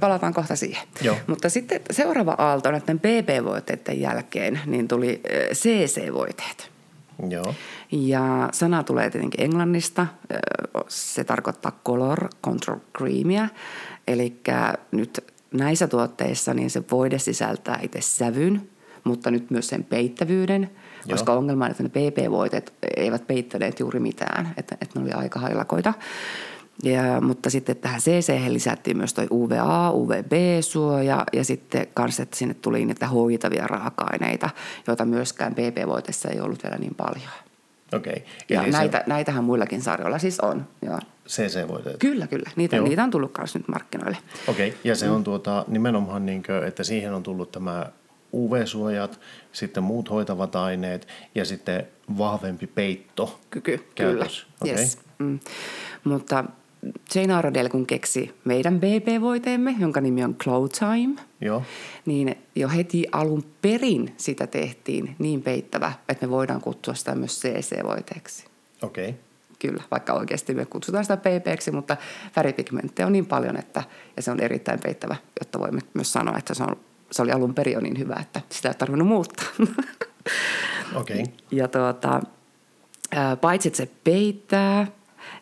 S3: palataan kohta siihen.
S2: Joo.
S3: Mutta sitten seuraava aalto näiden PP-voiteiden jälkeen niin tuli eh, CC-voiteet.
S2: Joo.
S3: Ja sana tulee tietenkin englannista. Se tarkoittaa color control creamia. Eli nyt näissä tuotteissa niin se voide sisältää itse sävyn, mutta nyt myös sen peittävyyden, Joo. koska ongelma on, että ne PP-voiteet eivät peittäneet juuri mitään, että, että ne oli aika hailakoita. Ja, mutta sitten tähän CC lisättiin myös toi UVA, UVB-suoja ja sitten kanssa, että sinne tuli niitä hoitavia raaka-aineita, joita myöskään PP-voiteessa ei ollut vielä niin paljon.
S2: Okei. Okay.
S3: Ja näitä, se... näitähän muillakin sarjoilla siis on. Joo.
S2: CC-voiteet?
S3: Kyllä, kyllä. Niitä, niitä on tullut myös nyt markkinoille.
S2: Okei, okay. ja se on tuota, nimenomaan, niin kuin, että siihen on tullut tämä UV-suojat, sitten muut hoitavat aineet ja sitten vahvempi peitto.
S3: Kyky, kyllä. Okay. Yes. Mm. Mutta Jane Aradell kun keksi meidän BP-voiteemme, jonka nimi on Cloud Time,
S2: Joo.
S3: niin jo heti alun perin sitä tehtiin niin peittävä, että me voidaan kutsua sitä myös CC-voiteeksi.
S2: Okei. Okay.
S3: Kyllä, vaikka oikeasti me kutsutaan sitä PPksi, mutta väripigmenttejä on niin paljon, että, ja se on erittäin peittävä, jotta voimme myös sanoa, että se, on, se oli alun perin jo niin hyvä, että sitä ei tarvinnut muuttaa.
S2: Okei. Okay.
S3: Ja tuota, paitsi että se peittää,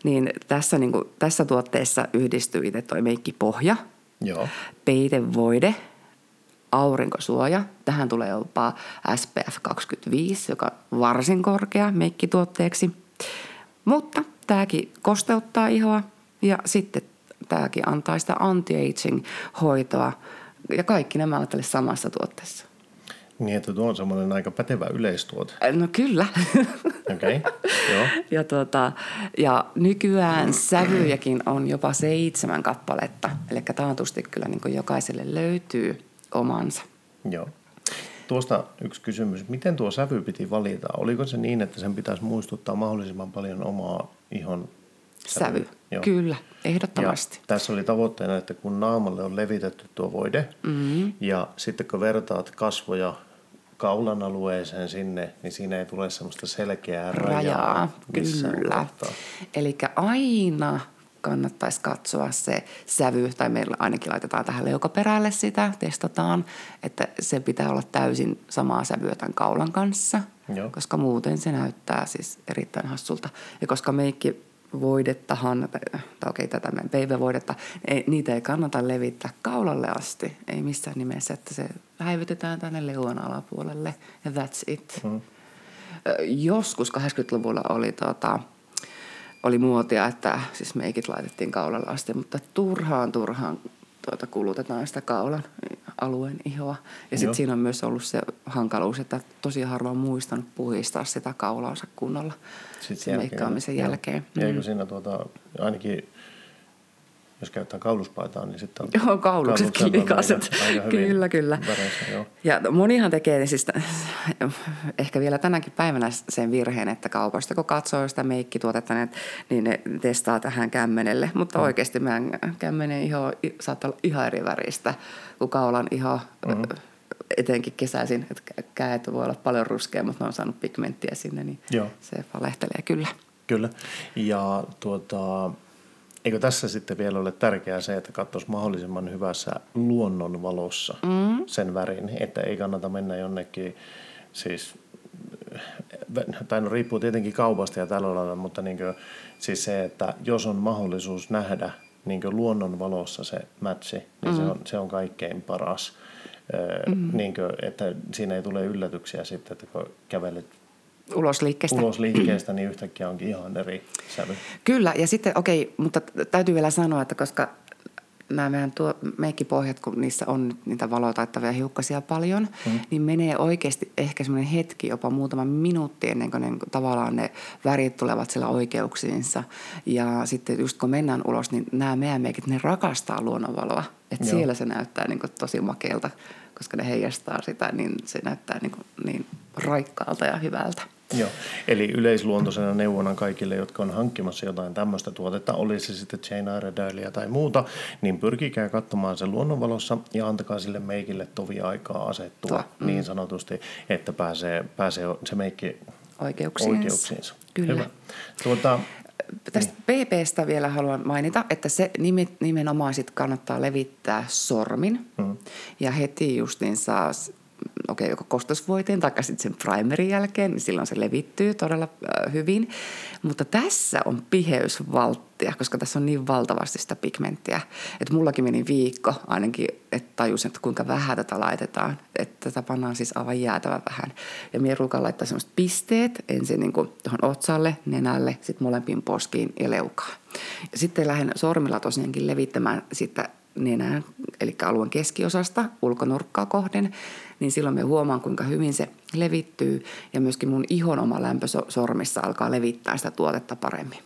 S3: niin tässä, niin kuin, tässä tuotteessa yhdistyy itse toi meikkipohja,
S2: Joo.
S3: peitevoide, aurinkosuoja. Tähän tulee jopa SPF 25, joka on varsin korkea meikkituotteeksi. Mutta tämäkin kosteuttaa ihoa ja sitten tämäkin antaa sitä anti-aging-hoitoa. Ja kaikki nämä ovat samassa tuotteessa.
S2: Niin, että tuo on semmoinen aika pätevä yleistuote.
S3: No kyllä.
S2: Okei, okay, joo.
S3: Ja, tuota, ja nykyään sävyjäkin on jopa seitsemän kappaletta. Eli taatusti kyllä niin kuin jokaiselle löytyy omansa.
S2: Joo. Tuosta yksi kysymys. Miten tuo sävy piti valita? Oliko se niin, että sen pitäisi muistuttaa mahdollisimman paljon omaa ihon
S3: sävy? sävy. Joo. Kyllä, ehdottomasti.
S2: Ja tässä oli tavoitteena, että kun naamalle on levitetty tuo voide mm-hmm. ja sitten kun vertaat kasvoja kaulan alueeseen sinne, niin siinä ei tule semmoista selkeää rajaa. rajaa
S3: kyllä. Eli aina kannattaisi katsoa se sävy, tai meillä ainakin laitetaan tähän leukaperälle sitä, testataan, että se pitää olla täysin samaa sävyä tämän kaulan kanssa, Joo. koska muuten se näyttää siis erittäin hassulta. Ja koska meikki voidettahan, tai, tai okei tätä PV-voidetta, ei, niitä ei kannata levittää kaulalle asti, ei missään nimessä, että se häivytetään tänne leuan alapuolelle ja that's it. Mm. Joskus 80-luvulla oli, tota, oli muotia, että siis meikit laitettiin kaulalle asti, mutta turhaan turhaan tuota, kulutetaan sitä kaulan alueen ihoa. Ja sitten siinä on myös ollut se hankaluus, että tosi harva on muistanut puhistaa sitä kaulaansa kunnolla sitten meikkaamisen jälkeen.
S2: Mm. Eikö siinä tuota, ainakin jos käyttää kauluspaitaa, niin sitten on
S3: Joo, kauluksetkin likaiset. Kyllä, kyllä.
S2: Väreissä, joo.
S3: Ja monihan tekee siis ehkä vielä tänäkin päivänä sen virheen, että kaupasta kun katsoo sitä meikkituotetta, niin ne testaa tähän kämmenelle. Mutta mm. oikeasti meidän kämmenen iho saattaa olla ihan eri väristä kuin kaulan iho. Mm-hmm etenkin kesäisin, että käet voi olla paljon ruskea, mutta ne on saanut pigmenttiä sinne, niin Joo. se valehtelee kyllä.
S2: Kyllä. Ja tuota, Eikö tässä sitten vielä ole tärkeää se, että katsoisi mahdollisimman hyvässä luonnonvalossa mm. sen värin, että ei kannata mennä jonnekin, siis, tai no riippuu tietenkin kaupasta ja tällä lailla, mutta niin kuin, siis se, että jos on mahdollisuus nähdä niin luonnonvalossa se matchi, niin mm. se, on, se on kaikkein paras. Mm. Niin kuin, että siinä ei tule yllätyksiä sitten, että kun kävelet
S3: ulos liikkeestä.
S2: Ulos liikkeestä, niin yhtäkkiä onkin ihan eri sävy.
S3: Kyllä, ja sitten okei, okay, mutta täytyy vielä sanoa, että koska nämä meidän tuo, meikkipohjat, kun niissä on niitä valotaittavia hiukkasia paljon, mm. niin menee oikeasti ehkä semmoinen hetki, jopa muutama minuutti ennen kuin ne, tavallaan ne värit tulevat siellä oikeuksiinsa. Ja sitten just kun mennään ulos, niin nämä meidän meikit, ne rakastaa luonnonvaloa. Että siellä se näyttää niin kuin tosi makealta, koska ne heijastaa sitä, niin se näyttää niin, kuin niin raikkaalta ja hyvältä.
S2: Joo, eli yleisluontoisena neuvona kaikille, jotka on hankkimassa jotain tämmöistä tuotetta, oli se sitten Jane Iredaleia tai muuta, niin pyrkikää katsomaan se luonnonvalossa ja antakaa sille meikille tovi aikaa asettua mm. niin sanotusti, että pääsee, pääsee se meikki
S3: oikeuksiinsa.
S2: oikeuksiinsa.
S3: Kyllä. Hyvä.
S2: Tuota,
S3: Tästä niin. PPstä vielä haluan mainita, että se nimenomaan sit kannattaa levittää sormin. Mm. Ja heti justiin saa okei, okay, joko kostosvoiteen tai sitten sen primerin jälkeen, niin silloin se levittyy todella äh, hyvin. Mutta tässä on piheysvalttia, koska tässä on niin valtavasti sitä pigmenttiä. Että mullakin meni viikko ainakin, että tajusin, että kuinka vähän tätä laitetaan. Että tätä pannaan siis aivan jäätävän vähän. Ja minä ruukaan laittaa semmoiset pisteet ensin niin tuohon otsalle, nenälle, sitten molempiin poskiin ja leukaan. Ja sitten lähden sormilla tosiaankin levittämään sitä nenään, eli alueen keskiosasta ulkonurkkaa kohden, niin silloin me huomaan, kuinka hyvin se levittyy ja myöskin mun ihon oma lämpö sormissa alkaa levittää sitä tuotetta paremmin.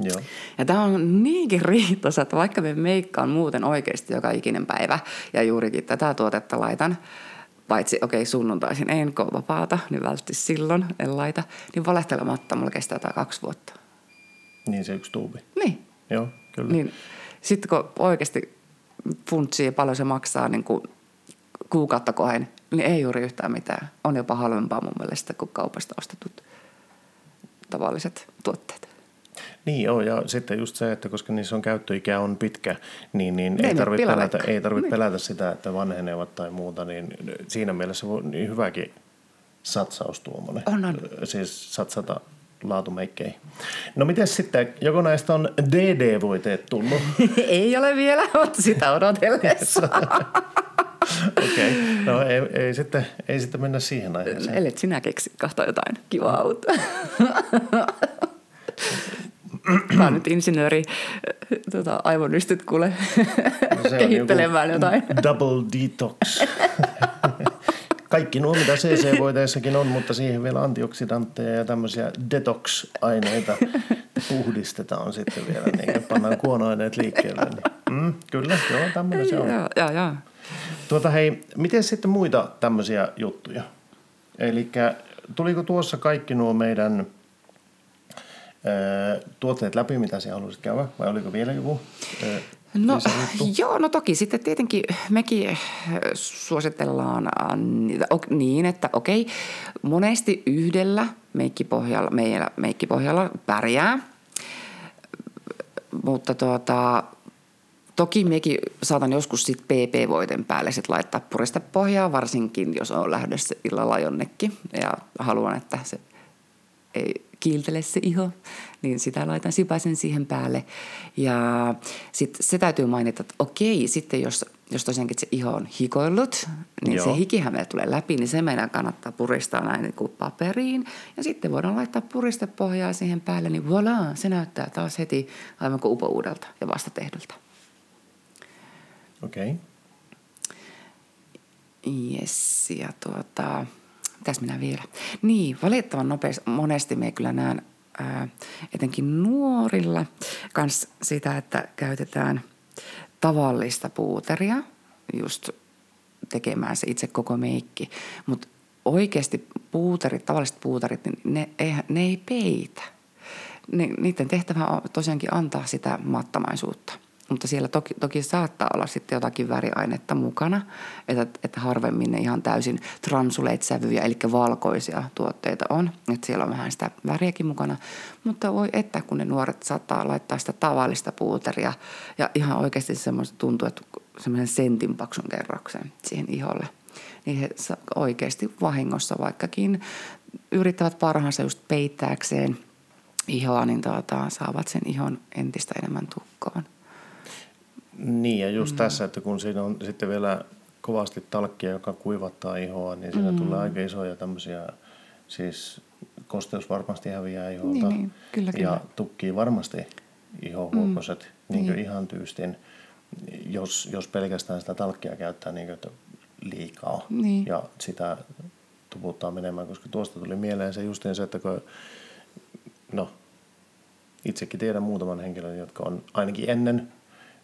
S2: Joo.
S3: Ja tämä on niinkin riitosa, että vaikka me meikkaan muuten oikeasti joka ikinen päivä ja juurikin tätä tuotetta laitan, paitsi okei okay, sunnuntaisin en kun vapaata, niin välttämättä silloin en laita, niin valehtelematta mulla kestää tämä kaksi vuotta.
S2: Niin se yksi tuubi.
S3: Niin.
S2: Joo, kyllä.
S3: Niin. Sitten kun oikeasti funtsii ja paljon se maksaa niin kuin kuukautta kohen, niin ei juuri yhtään mitään. On jopa halvempaa mun mielestä kuin kaupasta ostetut tavalliset tuotteet.
S2: Niin joo, ja sitten just se, että koska niissä on käyttöikä on pitkä, niin, niin ei tarvitse pelätä, ei tarvitse niin. pelätä sitä, että vanhenevat tai muuta, niin siinä mielessä voi niin hyväkin satsaus tuommoinen.
S3: On, on.
S2: Siis satsata laatumeikkeihin. No miten sitten, joko näistä on DD-voiteet tullut?
S3: ei ole vielä, mutta sitä odotellessa.
S2: Okei, okay. no ei, ei, sitten, ei sitten mennä siihen aiheeseen.
S3: Ellet sinä keksi kahta jotain kivaa uutta. Tämä on nyt insinööri tota, aivonystyt kuule no kehittelemään jotain.
S2: Double detox. Kaikki nuo, mitä CC-voiteissakin on, mutta siihen vielä antioksidantteja ja tämmöisiä detox-aineita puhdistetaan sitten vielä, niin pannaan kuonoaineet liikkeelle. Niin. Mm, kyllä, joo, tämmöinen se on.
S3: Joo, joo, joo.
S2: Tuota hei, miten sitten muita tämmöisiä juttuja? Eli tuliko tuossa kaikki nuo meidän tuotteet läpi, mitä sinä haluaisit käydä, vai oliko vielä joku
S3: No joo, no toki. Sitten tietenkin mekin suositellaan niin, että okei, monesti yhdellä meikkipohjalla, meillä meikkipohjalla pärjää, mutta tuota, Toki mekin saatan joskus sit PP-voiten päälle sit laittaa puristepohjaa, varsinkin jos on lähdössä illalla jonnekin. Ja haluan, että se ei kiiltele se iho, niin sitä laitan sipaisen siihen päälle. Ja sitten se täytyy mainita, että okei, sitten jos, jos tosiaankin se iho on hikoillut, niin Joo. se hikihän meillä tulee läpi, niin se meidän kannattaa puristaa näin niin kuin paperiin. Ja sitten voidaan laittaa puristepohjaa siihen päälle, niin voilà, se näyttää taas heti aivan kuin upouudelta ja vasta tehdyltä.
S2: Okei. Okay.
S3: Yes, ja tuota, mitäs minä vielä? Niin, valitettavan nopeasti monesti me kyllä näen ää, etenkin nuorilla kans sitä, että käytetään tavallista puuteria just tekemään se itse koko meikki. Mutta oikeasti puuterit, tavalliset puuterit, niin ne, ei, ne ei peitä. Ne, niiden tehtävä on tosiaankin antaa sitä mattamaisuutta mutta siellä toki, toki saattaa olla sitten jotakin väriainetta mukana, että, että harvemmin ne ihan täysin transulate-sävyjä, eli valkoisia tuotteita on, että siellä on vähän sitä väriäkin mukana, mutta voi että kun ne nuoret saattaa laittaa sitä tavallista puuteria ja ihan oikeasti semmoista tuntuu, että semmoisen sentin paksun kerroksen siihen iholle, niin he oikeasti vahingossa vaikkakin yrittävät parhaansa just peittääkseen ihoa, niin tuota, saavat sen ihon entistä enemmän tukkoon.
S2: Niin ja just mm. tässä, että kun siinä on sitten vielä kovasti talkkia, joka kuivattaa ihoa, niin siinä mm. tulee aika isoja tämmöisiä, siis kosteus varmasti häviää iholta.
S3: Niin, niin. Kyllä,
S2: kyllä. Ja tukkii varmasti ihohuokoset mm. niin niin. ihan tyystin, jos, jos pelkästään sitä talkkia käyttää niin kuin, liikaa.
S3: Niin.
S2: Ja sitä tuputtaa menemään, koska tuosta tuli mieleen se justiin se, että kun, no, itsekin tiedän muutaman henkilön, jotka on ainakin ennen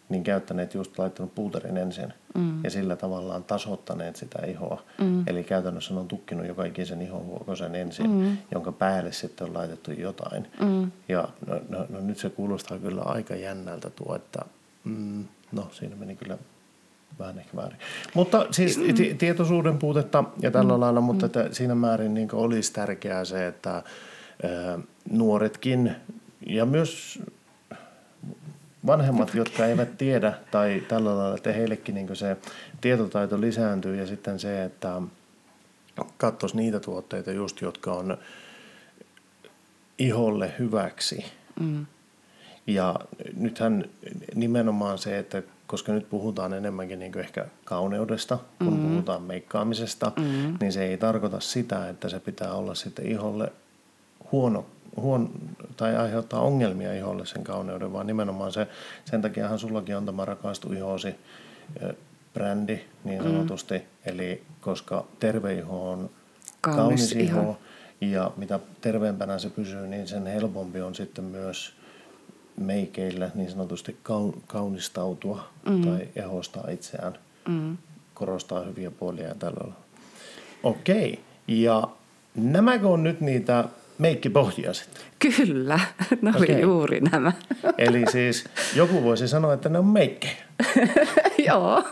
S2: niin käyttäneet just laittanut puuterin ensin mm. ja sillä tavallaan tasoittaneet sitä ihoa. Mm. Eli käytännössä on tukkinut joka ikisen ihonhuokosen ensin, mm. jonka päälle sitten on laitettu jotain. Mm. Ja no, no, no, nyt se kuulostaa kyllä aika jännältä tuo, että mm, no siinä meni kyllä vähän ehkä väärin. Mutta siis mm. t- tietoisuuden puutetta ja tällä mm. lailla, mutta mm. että siinä määrin niin olisi tärkeää se, että ä, nuoretkin ja myös vanhemmat, jotka eivät tiedä tai tällä lailla, että heillekin niin se tietotaito lisääntyy ja sitten se, että katsoisi niitä tuotteita just, jotka on iholle hyväksi. Mm. Ja nythän nimenomaan se, että koska nyt puhutaan enemmänkin niin ehkä kauneudesta, kun mm-hmm. puhutaan meikkaamisesta, mm-hmm. niin se ei tarkoita sitä, että se pitää olla sitten iholle huono, huon, tai aiheuttaa ongelmia iholle sen kauneuden, vaan nimenomaan se, sen takiahan sullakin on tämä rakastu ihosi brändi niin mm. sanotusti, mm. eli koska terve iho on kaunis, kaunis iho, iho, ja mitä terveempänä se pysyy, niin sen helpompi on sitten myös meikeillä niin sanotusti kaunistautua mm. tai ehostaa itseään, mm. korostaa hyviä puolia ja tällä. Okei, ja nämäkö on nyt niitä meikkipohjia sitten?
S3: Kyllä, ne oli okay. juuri nämä.
S2: Eli siis joku voisi sanoa, että ne on meikkejä.
S3: Joo.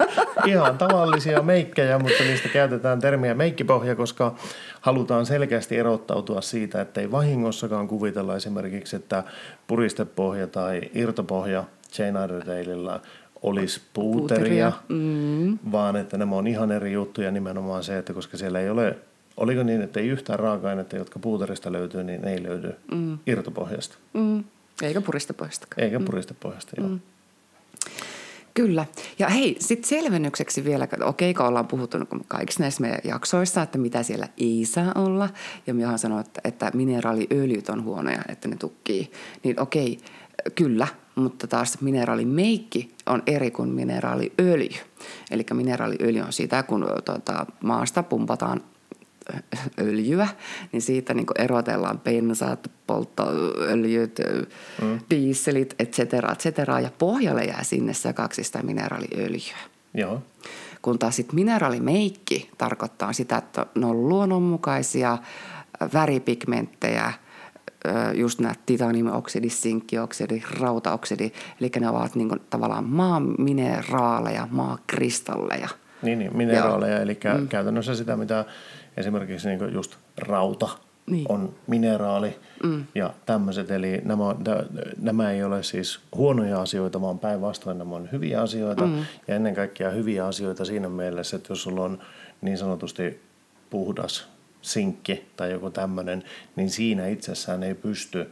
S2: Ihan tavallisia meikkejä, mutta niistä käytetään termiä meikkipohja, koska halutaan selkeästi erottautua siitä, että ei vahingossakaan kuvitella esimerkiksi, että puristepohja tai irtopohja Jane Iredaleilla olisi puuteria, mm. vaan että nämä on ihan eri juttuja nimenomaan se, että koska siellä ei ole, oliko niin, että ei yhtään raaka-ainetta, jotka puuterista löytyy, niin ei löydy mm. irtopohjasta.
S3: Mm. Eikä puristepohjasta.
S2: Eikä mm. puristepohjasta, joo. Mm.
S3: Kyllä. Ja hei, sitten selvennykseksi vielä, okei, kun ollaan puhuttu kaikissa näissä meidän jaksoissa, että mitä siellä ei saa olla. Ja olen sanonut, että, että mineraaliöljyt on huonoja, että ne tukkii. Niin okei, kyllä, mutta taas mineraalimeikki on eri kuin mineraaliöljy. Eli mineraaliöljy on sitä, kun tuota, maasta pumpataan öljyä, niin siitä niin erotellaan bensaat, polttoöljyt, mm. dieselit, et cetera, et cetera, ja pohjalle jää sinne sekaksi sitä mineraaliöljyä.
S2: Joo.
S3: Kun taas sitten mineraalimeikki tarkoittaa sitä, että ne on luonnonmukaisia väripigmenttejä, just nämä titaniumioksidi, sinkkioksidi, rautaoksidi, eli ne ovat niin kuin tavallaan maamineraaleja, maakristalleja.
S2: Niin, niin mineraaleja, Joo. eli mm. käytännössä sitä, mitä esimerkiksi niin just rauta niin. on mineraali mm. ja tämmöiset. Eli nämä, nämä ei ole siis huonoja asioita, vaan päinvastoin nämä on hyviä asioita. Mm. Ja ennen kaikkea hyviä asioita siinä mielessä, että jos sulla on niin sanotusti puhdas sinkki tai joku tämmöinen, niin siinä itsessään ei pysty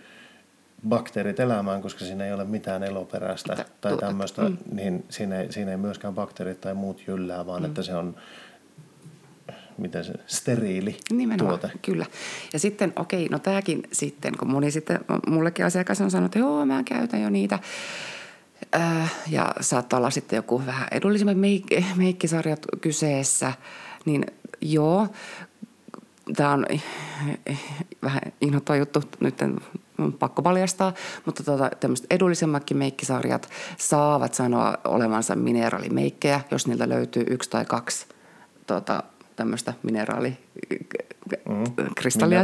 S2: bakteerit elämään, koska siinä ei ole mitään eloperäistä Tä, tai tämmöistä, mm. niin siinä ei, siinä ei myöskään bakteerit tai muut jyllää, vaan mm. että se on mitä se, steriili
S3: Nimenomaan,
S2: tuote.
S3: kyllä. Ja sitten, okei, no tämäkin sitten, kun moni sitten, mullekin asiakas on sanonut, että joo, mä käytän jo niitä. Äh, ja saattaa olla sitten joku vähän edullisemmat meik- meikkisarjat kyseessä, niin joo, tämä on vähän inhottava juttu, nyt on pakko paljastaa, mutta tota, tämmöiset edullisemmatkin meikkisarjat saavat sanoa olevansa mineraalimeikkejä, jos niiltä löytyy yksi tai kaksi tota, tämmöistä mineraali mm,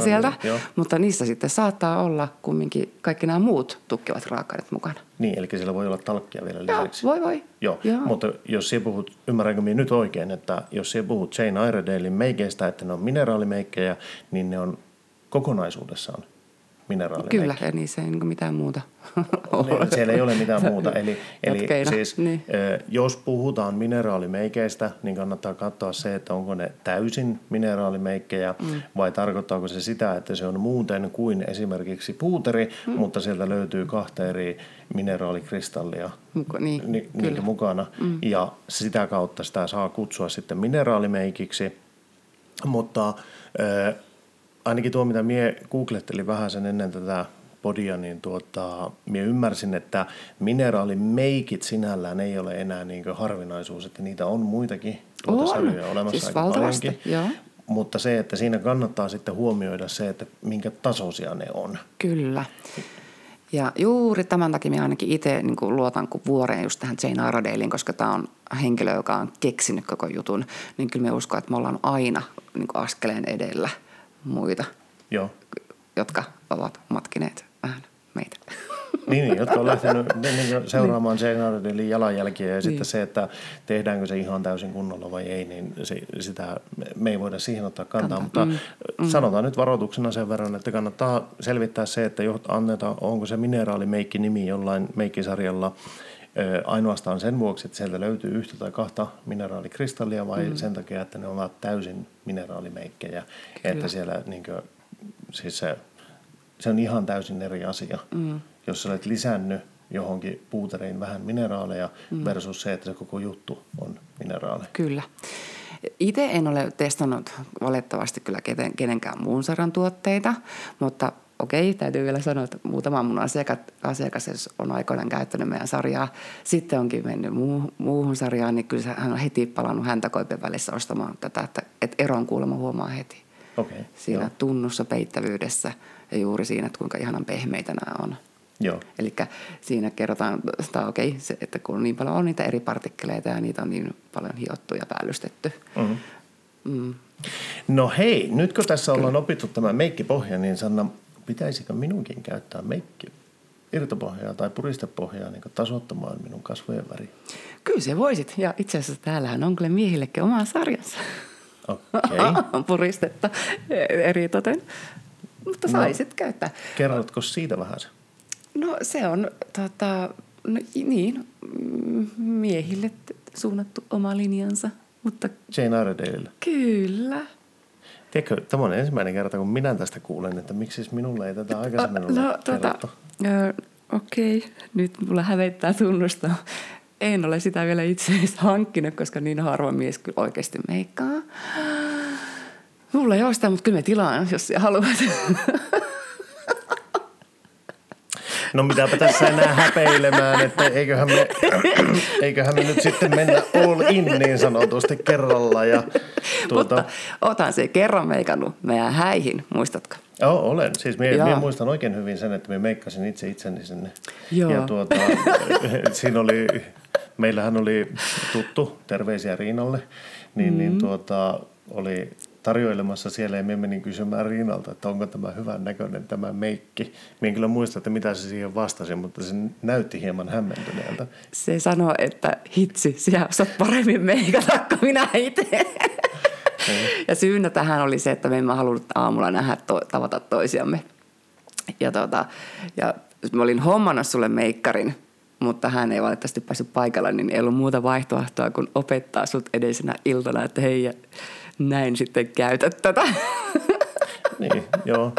S3: sieltä, joo. mutta niissä sitten saattaa olla kumminkin kaikki nämä muut tukkevat raaka mukana.
S2: Niin, eli siellä voi olla talkkia vielä lisäksi.
S3: Joo, voi voi.
S2: Joo, joo. mutta jos sinä puhut, ymmärränkö minä nyt oikein, että jos sinä puhut Jane Iredalein meikeistä, että ne on mineraalimeikkejä, niin ne on kokonaisuudessaan mineraalileikki.
S3: Kyllä, ja niissä ei niin mitään muuta
S2: ole. Siellä ei ole mitään muuta. Eli, eli siis, niin. jos puhutaan mineraalimeikeistä, niin kannattaa katsoa se, että onko ne täysin mineraalimeikkejä mm. vai tarkoittaako se sitä, että se on muuten kuin esimerkiksi puuteri, mm. mutta sieltä löytyy kahta eri mineraalikristallia
S3: Muka, niin,
S2: ni, niitä mukana. Mm. Ja sitä kautta sitä saa kutsua sitten mineraalimeikiksi. Mutta ainakin tuo, mitä mie googlettelin vähän sen ennen tätä podia, niin tuota, minä ymmärsin, että mineraalimeikit sinällään ei ole enää niin harvinaisuus, että niitä on muitakin tuotesarjoja on. olemassa siis aika paljonkin. Joo. Mutta se, että siinä kannattaa sitten huomioida se, että minkä tasoisia ne on.
S3: Kyllä. Ja juuri tämän takia minä ainakin itse niin kuin luotan kuin vuoreen just tähän Jane Iredalein, koska tämä on henkilö, joka on keksinyt koko jutun. Niin kyllä me uskon, että me ollaan aina niin kuin askeleen edellä – muita,
S2: Joo.
S3: jotka ovat matkineet vähän meitä.
S2: Niin, niin jotka on lähtenyt seuraamaan niin. eli jalanjälkiä ja niin. sitten se, että tehdäänkö se ihan täysin kunnolla vai ei, niin se, sitä me ei voida siihen ottaa kantaa. kantaa. Mutta mm. sanotaan nyt varoituksena sen verran, että kannattaa selvittää se, että annetaan, onko se mineraalimeikki nimi jollain meikkisarjalla ainoastaan sen vuoksi, että sieltä löytyy yhtä tai kahta mineraalikristallia vai mm. sen takia, että ne ovat täysin mineraalimeikkejä. Kyllä. Että siellä niin kuin, siis se, se on ihan täysin eri asia. Mm. Jos sä olet lisännyt johonkin puuteriin vähän mineraaleja mm. versus se, että se koko juttu on mineraaleja.
S3: Kyllä. Itse en ole testannut valitettavasti kyllä kenenkään muun sarjan tuotteita, mutta okei, täytyy vielä sanoa, että muutama mun asiakas, asiakas on aikoinaan käyttänyt meidän sarjaa. Sitten onkin mennyt muu, muuhun sarjaan, niin kyllä hän on heti palannut häntä koipien välissä ostamaan tätä, että, että eron kuulemma huomaa heti.
S2: Okay,
S3: siinä joo. tunnussa, peittävyydessä ja juuri siinä, että kuinka ihanan pehmeitä nämä on.
S2: Joo.
S3: Eli siinä kerrotaan, että okei, se, että kun niin paljon on niitä eri partikkeleita ja niitä on niin paljon hiottu ja päällystetty. Mm-hmm.
S2: Mm. No hei, nyt kun tässä ollaan opittu tämä meikkipohja, niin Sanna, pitäisikö minunkin käyttää meikki irtopohjaa tai puristepohjaa niin tasoittamaan minun kasvojen väriä?
S3: Kyllä se voisit. Ja itse asiassa täällähän on kyllä miehillekin oma sarjansa.
S2: Okei. Okay.
S3: Puristetta eri toten. Mutta no, saisit no, käyttää.
S2: Kerrotko siitä vähän se?
S3: No se on tota, no, niin, miehille suunnattu oma linjansa. Mutta...
S2: Jane Iredaleille.
S3: Kyllä.
S2: Tiedätkö, tämä on ensimmäinen kerta, kun minä tästä kuulen, että miksi siis minulle ei tätä aikaisemmin ole
S3: no, tota, Okei, okay. nyt mulla hävettää tunnustaa. En ole sitä vielä itse asiassa hankkinut, koska niin harva mies kyllä oikeasti meikkaa. Mulla ei ole sitä, mutta kyllä me tilaan, jos haluat.
S2: No mitäpä tässä enää häpeilemään, että eiköhän me, eiköhän me nyt sitten mennä all in niin sanotusti kerralla. Ja
S3: tuota... Mutta otan se kerran meikannut meidän häihin, muistatko?
S2: Joo, olen. Siis minä, minä muistan oikein hyvin sen, että minä meikkasin itse itseni sinne.
S3: Joo.
S2: Ja tuota, siinä oli, meillähän oli tuttu, terveisiä Riinalle, niin, mm. niin tuota, oli tarjoilemassa siellä ja me menin kysymään Riinalta, että onko tämä hyvän näköinen tämä meikki. Minä en kyllä muista, että mitä se siihen vastasi, mutta se näytti hieman hämmentyneeltä.
S3: Se sanoi, että hitsi, sinä osaat paremmin meikata kuin minä itse. Niin. Ja syynä tähän oli se, että me emme halunnut aamulla nähdä to- tavata toisiamme. Ja, tota, ja mä olin hommannut sulle meikkarin, mutta hän ei valitettavasti päässyt paikalla, niin ei ollut muuta vaihtoehtoa kuin opettaa sut edellisenä iltana, että hei, näin sitten käytät tätä.
S2: Niin, joo.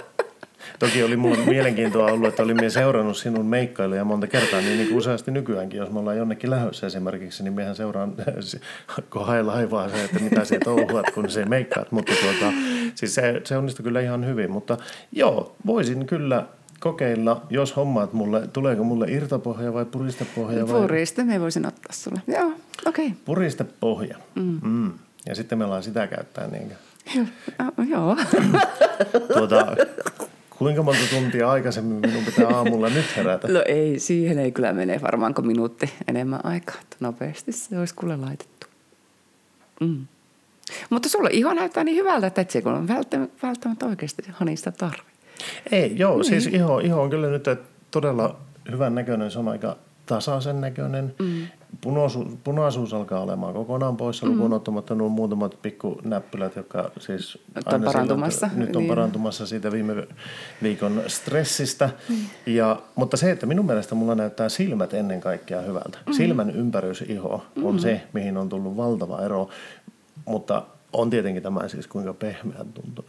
S2: Toki oli mulla mielenkiintoa ollut, että olin seurannut sinun meikkailuja monta kertaa, niin, niin kuin useasti nykyäänkin, jos me ollaan jonnekin lähdössä esimerkiksi, niin mehän seuraan kohai laivaa se, että mitä se touhuat, kun se meikkaat. Mutta tuota, siis se, se onnistui kyllä ihan hyvin, mutta joo, voisin kyllä kokeilla, jos hommaat mulle, tuleeko mulle irtopohja vai puristepohja? Vai?
S3: Puriste me voisin ottaa sulle, joo, okei. Okay.
S2: Puristepohja, mm. Mm. Ja sitten me ollaan sitä käyttää niinkö?
S3: Joo.
S2: tuota, kuinka monta tuntia aikaisemmin minun pitää aamulla nyt herätä?
S3: No ei, siihen ei kyllä mene varmaanko minuutti enemmän aikaa. Että nopeasti se olisi kuule laitettu. Mm. Mutta sulle iho näyttää niin hyvältä, että et se kun on välttämättä, välttämättä oikeasti hanista tarvi.
S2: Ei, joo, niin. siis iho, iho on kyllä nyt todella hyvän näköinen. Se on aika tasaisen näköinen. Mm. Punoisuus, punaisuus alkaa olemaan kokonaan poissa, mm. lukuun ottamatta nuo muutamat pikkunäppylät, jotka siis
S3: nyt on parantumassa.
S2: Silloin, nyt on niin. parantumassa siitä viime viikon stressistä. Mm. Ja, mutta se, että minun mielestä mulla näyttää silmät ennen kaikkea hyvältä. Mm. Silmän ympärysiho on se, mihin on tullut valtava ero. Mutta on tietenkin tämä siis kuinka pehmeän tuntuu.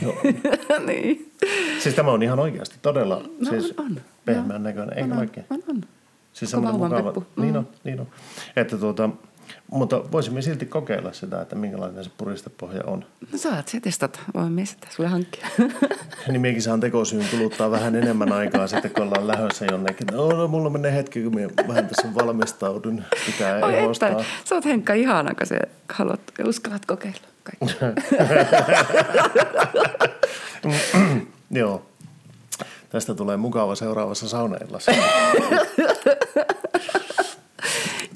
S3: niin.
S2: Siis tämä on ihan oikeasti todella no, siis on, on. pehmeän näköinen, eikö oikein?
S3: On, on.
S2: Siis semmoinen mukava. Peppu. Niin on, mm. niin on. Että tuota, mutta voisimme silti kokeilla sitä, että minkälainen se puristepohja on.
S3: No saat se testata. Voimme sitä sulle hankkia.
S2: niin minäkin saan tekosyyn kuluttaa vähän enemmän aikaa sitten, kun ollaan lähdössä jonnekin. No, no mulla menee hetki, kun minä vähän tässä valmistaudun. Pitää Oi että,
S3: sä oot Henkka ihana, kun sä haluat uskallat kokeilla kaikki.
S2: Joo. Tästä tulee mukava seuraavassa saunaillassa.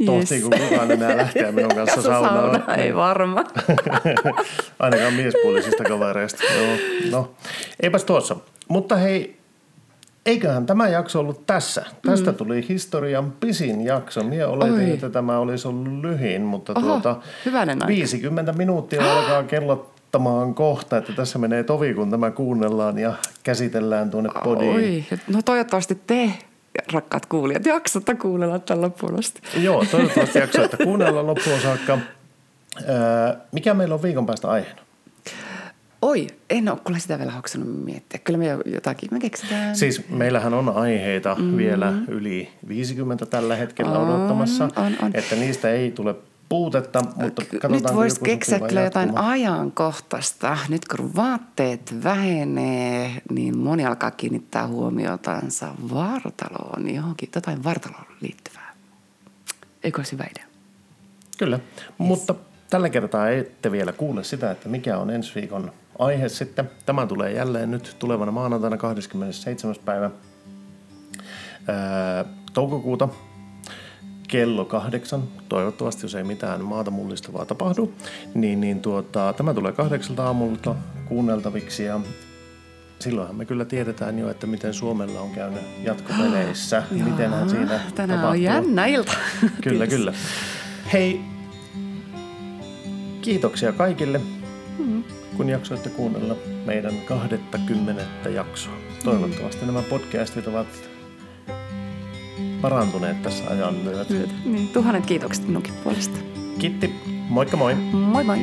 S2: Tohtii, kun kukaan enää lähtee minun kanssa saunaan. Sauna,
S3: ei varma.
S2: Ainakaan miespuolisista kavereista. Joo. No, eipäs tuossa. Mutta hei, eiköhän tämä jakso ollut tässä. Tästä mm. tuli historian pisin jakso. Minä oletin, Oi. että tämä olisi ollut lyhin, mutta Oho, tuota, 50 minuuttia alkaa kellot odottamaan kohta, että tässä menee tovi, kun tämä kuunnellaan ja käsitellään tuonne podiin.
S3: Oi, no toivottavasti te rakkaat kuulijat, jaksatte kuunnella tämän loppuun asti.
S2: Joo, toivottavasti jaksoitte kuunnella loppuun saakka. Öö, mikä meillä on viikon päästä aiheena?
S3: Oi, en ole kyllä sitä vielä hoksannut miettiä. Kyllä me jotakin, me keksitään.
S2: Siis meillähän on aiheita mm. vielä yli 50 tällä hetkellä
S3: On,
S2: odottamassa,
S3: on, on.
S2: että niistä ei tule puutetta, mutta katsotaan.
S3: Nyt voisi keksiä kyllä jotain
S2: jatkuma.
S3: ajankohtaista. Nyt kun vaatteet vähenee, niin moni alkaa kiinnittää huomiotansa vartaloon, johonkin, jotain vartaloon liittyvää. Eikö olisi hyvä idea?
S2: Kyllä, mutta tällä kertaa ette vielä kuule sitä, että mikä on ensi viikon aihe sitten. Tämä tulee jälleen nyt tulevana maanantaina 27. päivä ää, toukokuuta kello kahdeksan, toivottavasti jos ei mitään maata mullistavaa tapahdu, niin, niin tuota, tämä tulee kahdeksalta aamulta kuunneltaviksi ja silloinhan me kyllä tiedetään jo, että miten Suomella on käynyt jatkopeleissä, mitenhän siinä
S3: Tänään
S2: tapahtuu.
S3: on jännä ilta.
S2: Kyllä, kyllä. Hei, kiitoksia kaikille, kun jaksoitte kuunnella meidän 20 jaksoa. Toivottavasti nämä podcastit ovat parantuneet tässä ajan myötä.
S3: Myötä. Niin, tuhannet kiitokset minunkin puolesta.
S2: Kiitti, moikka moi!
S3: Moi moi!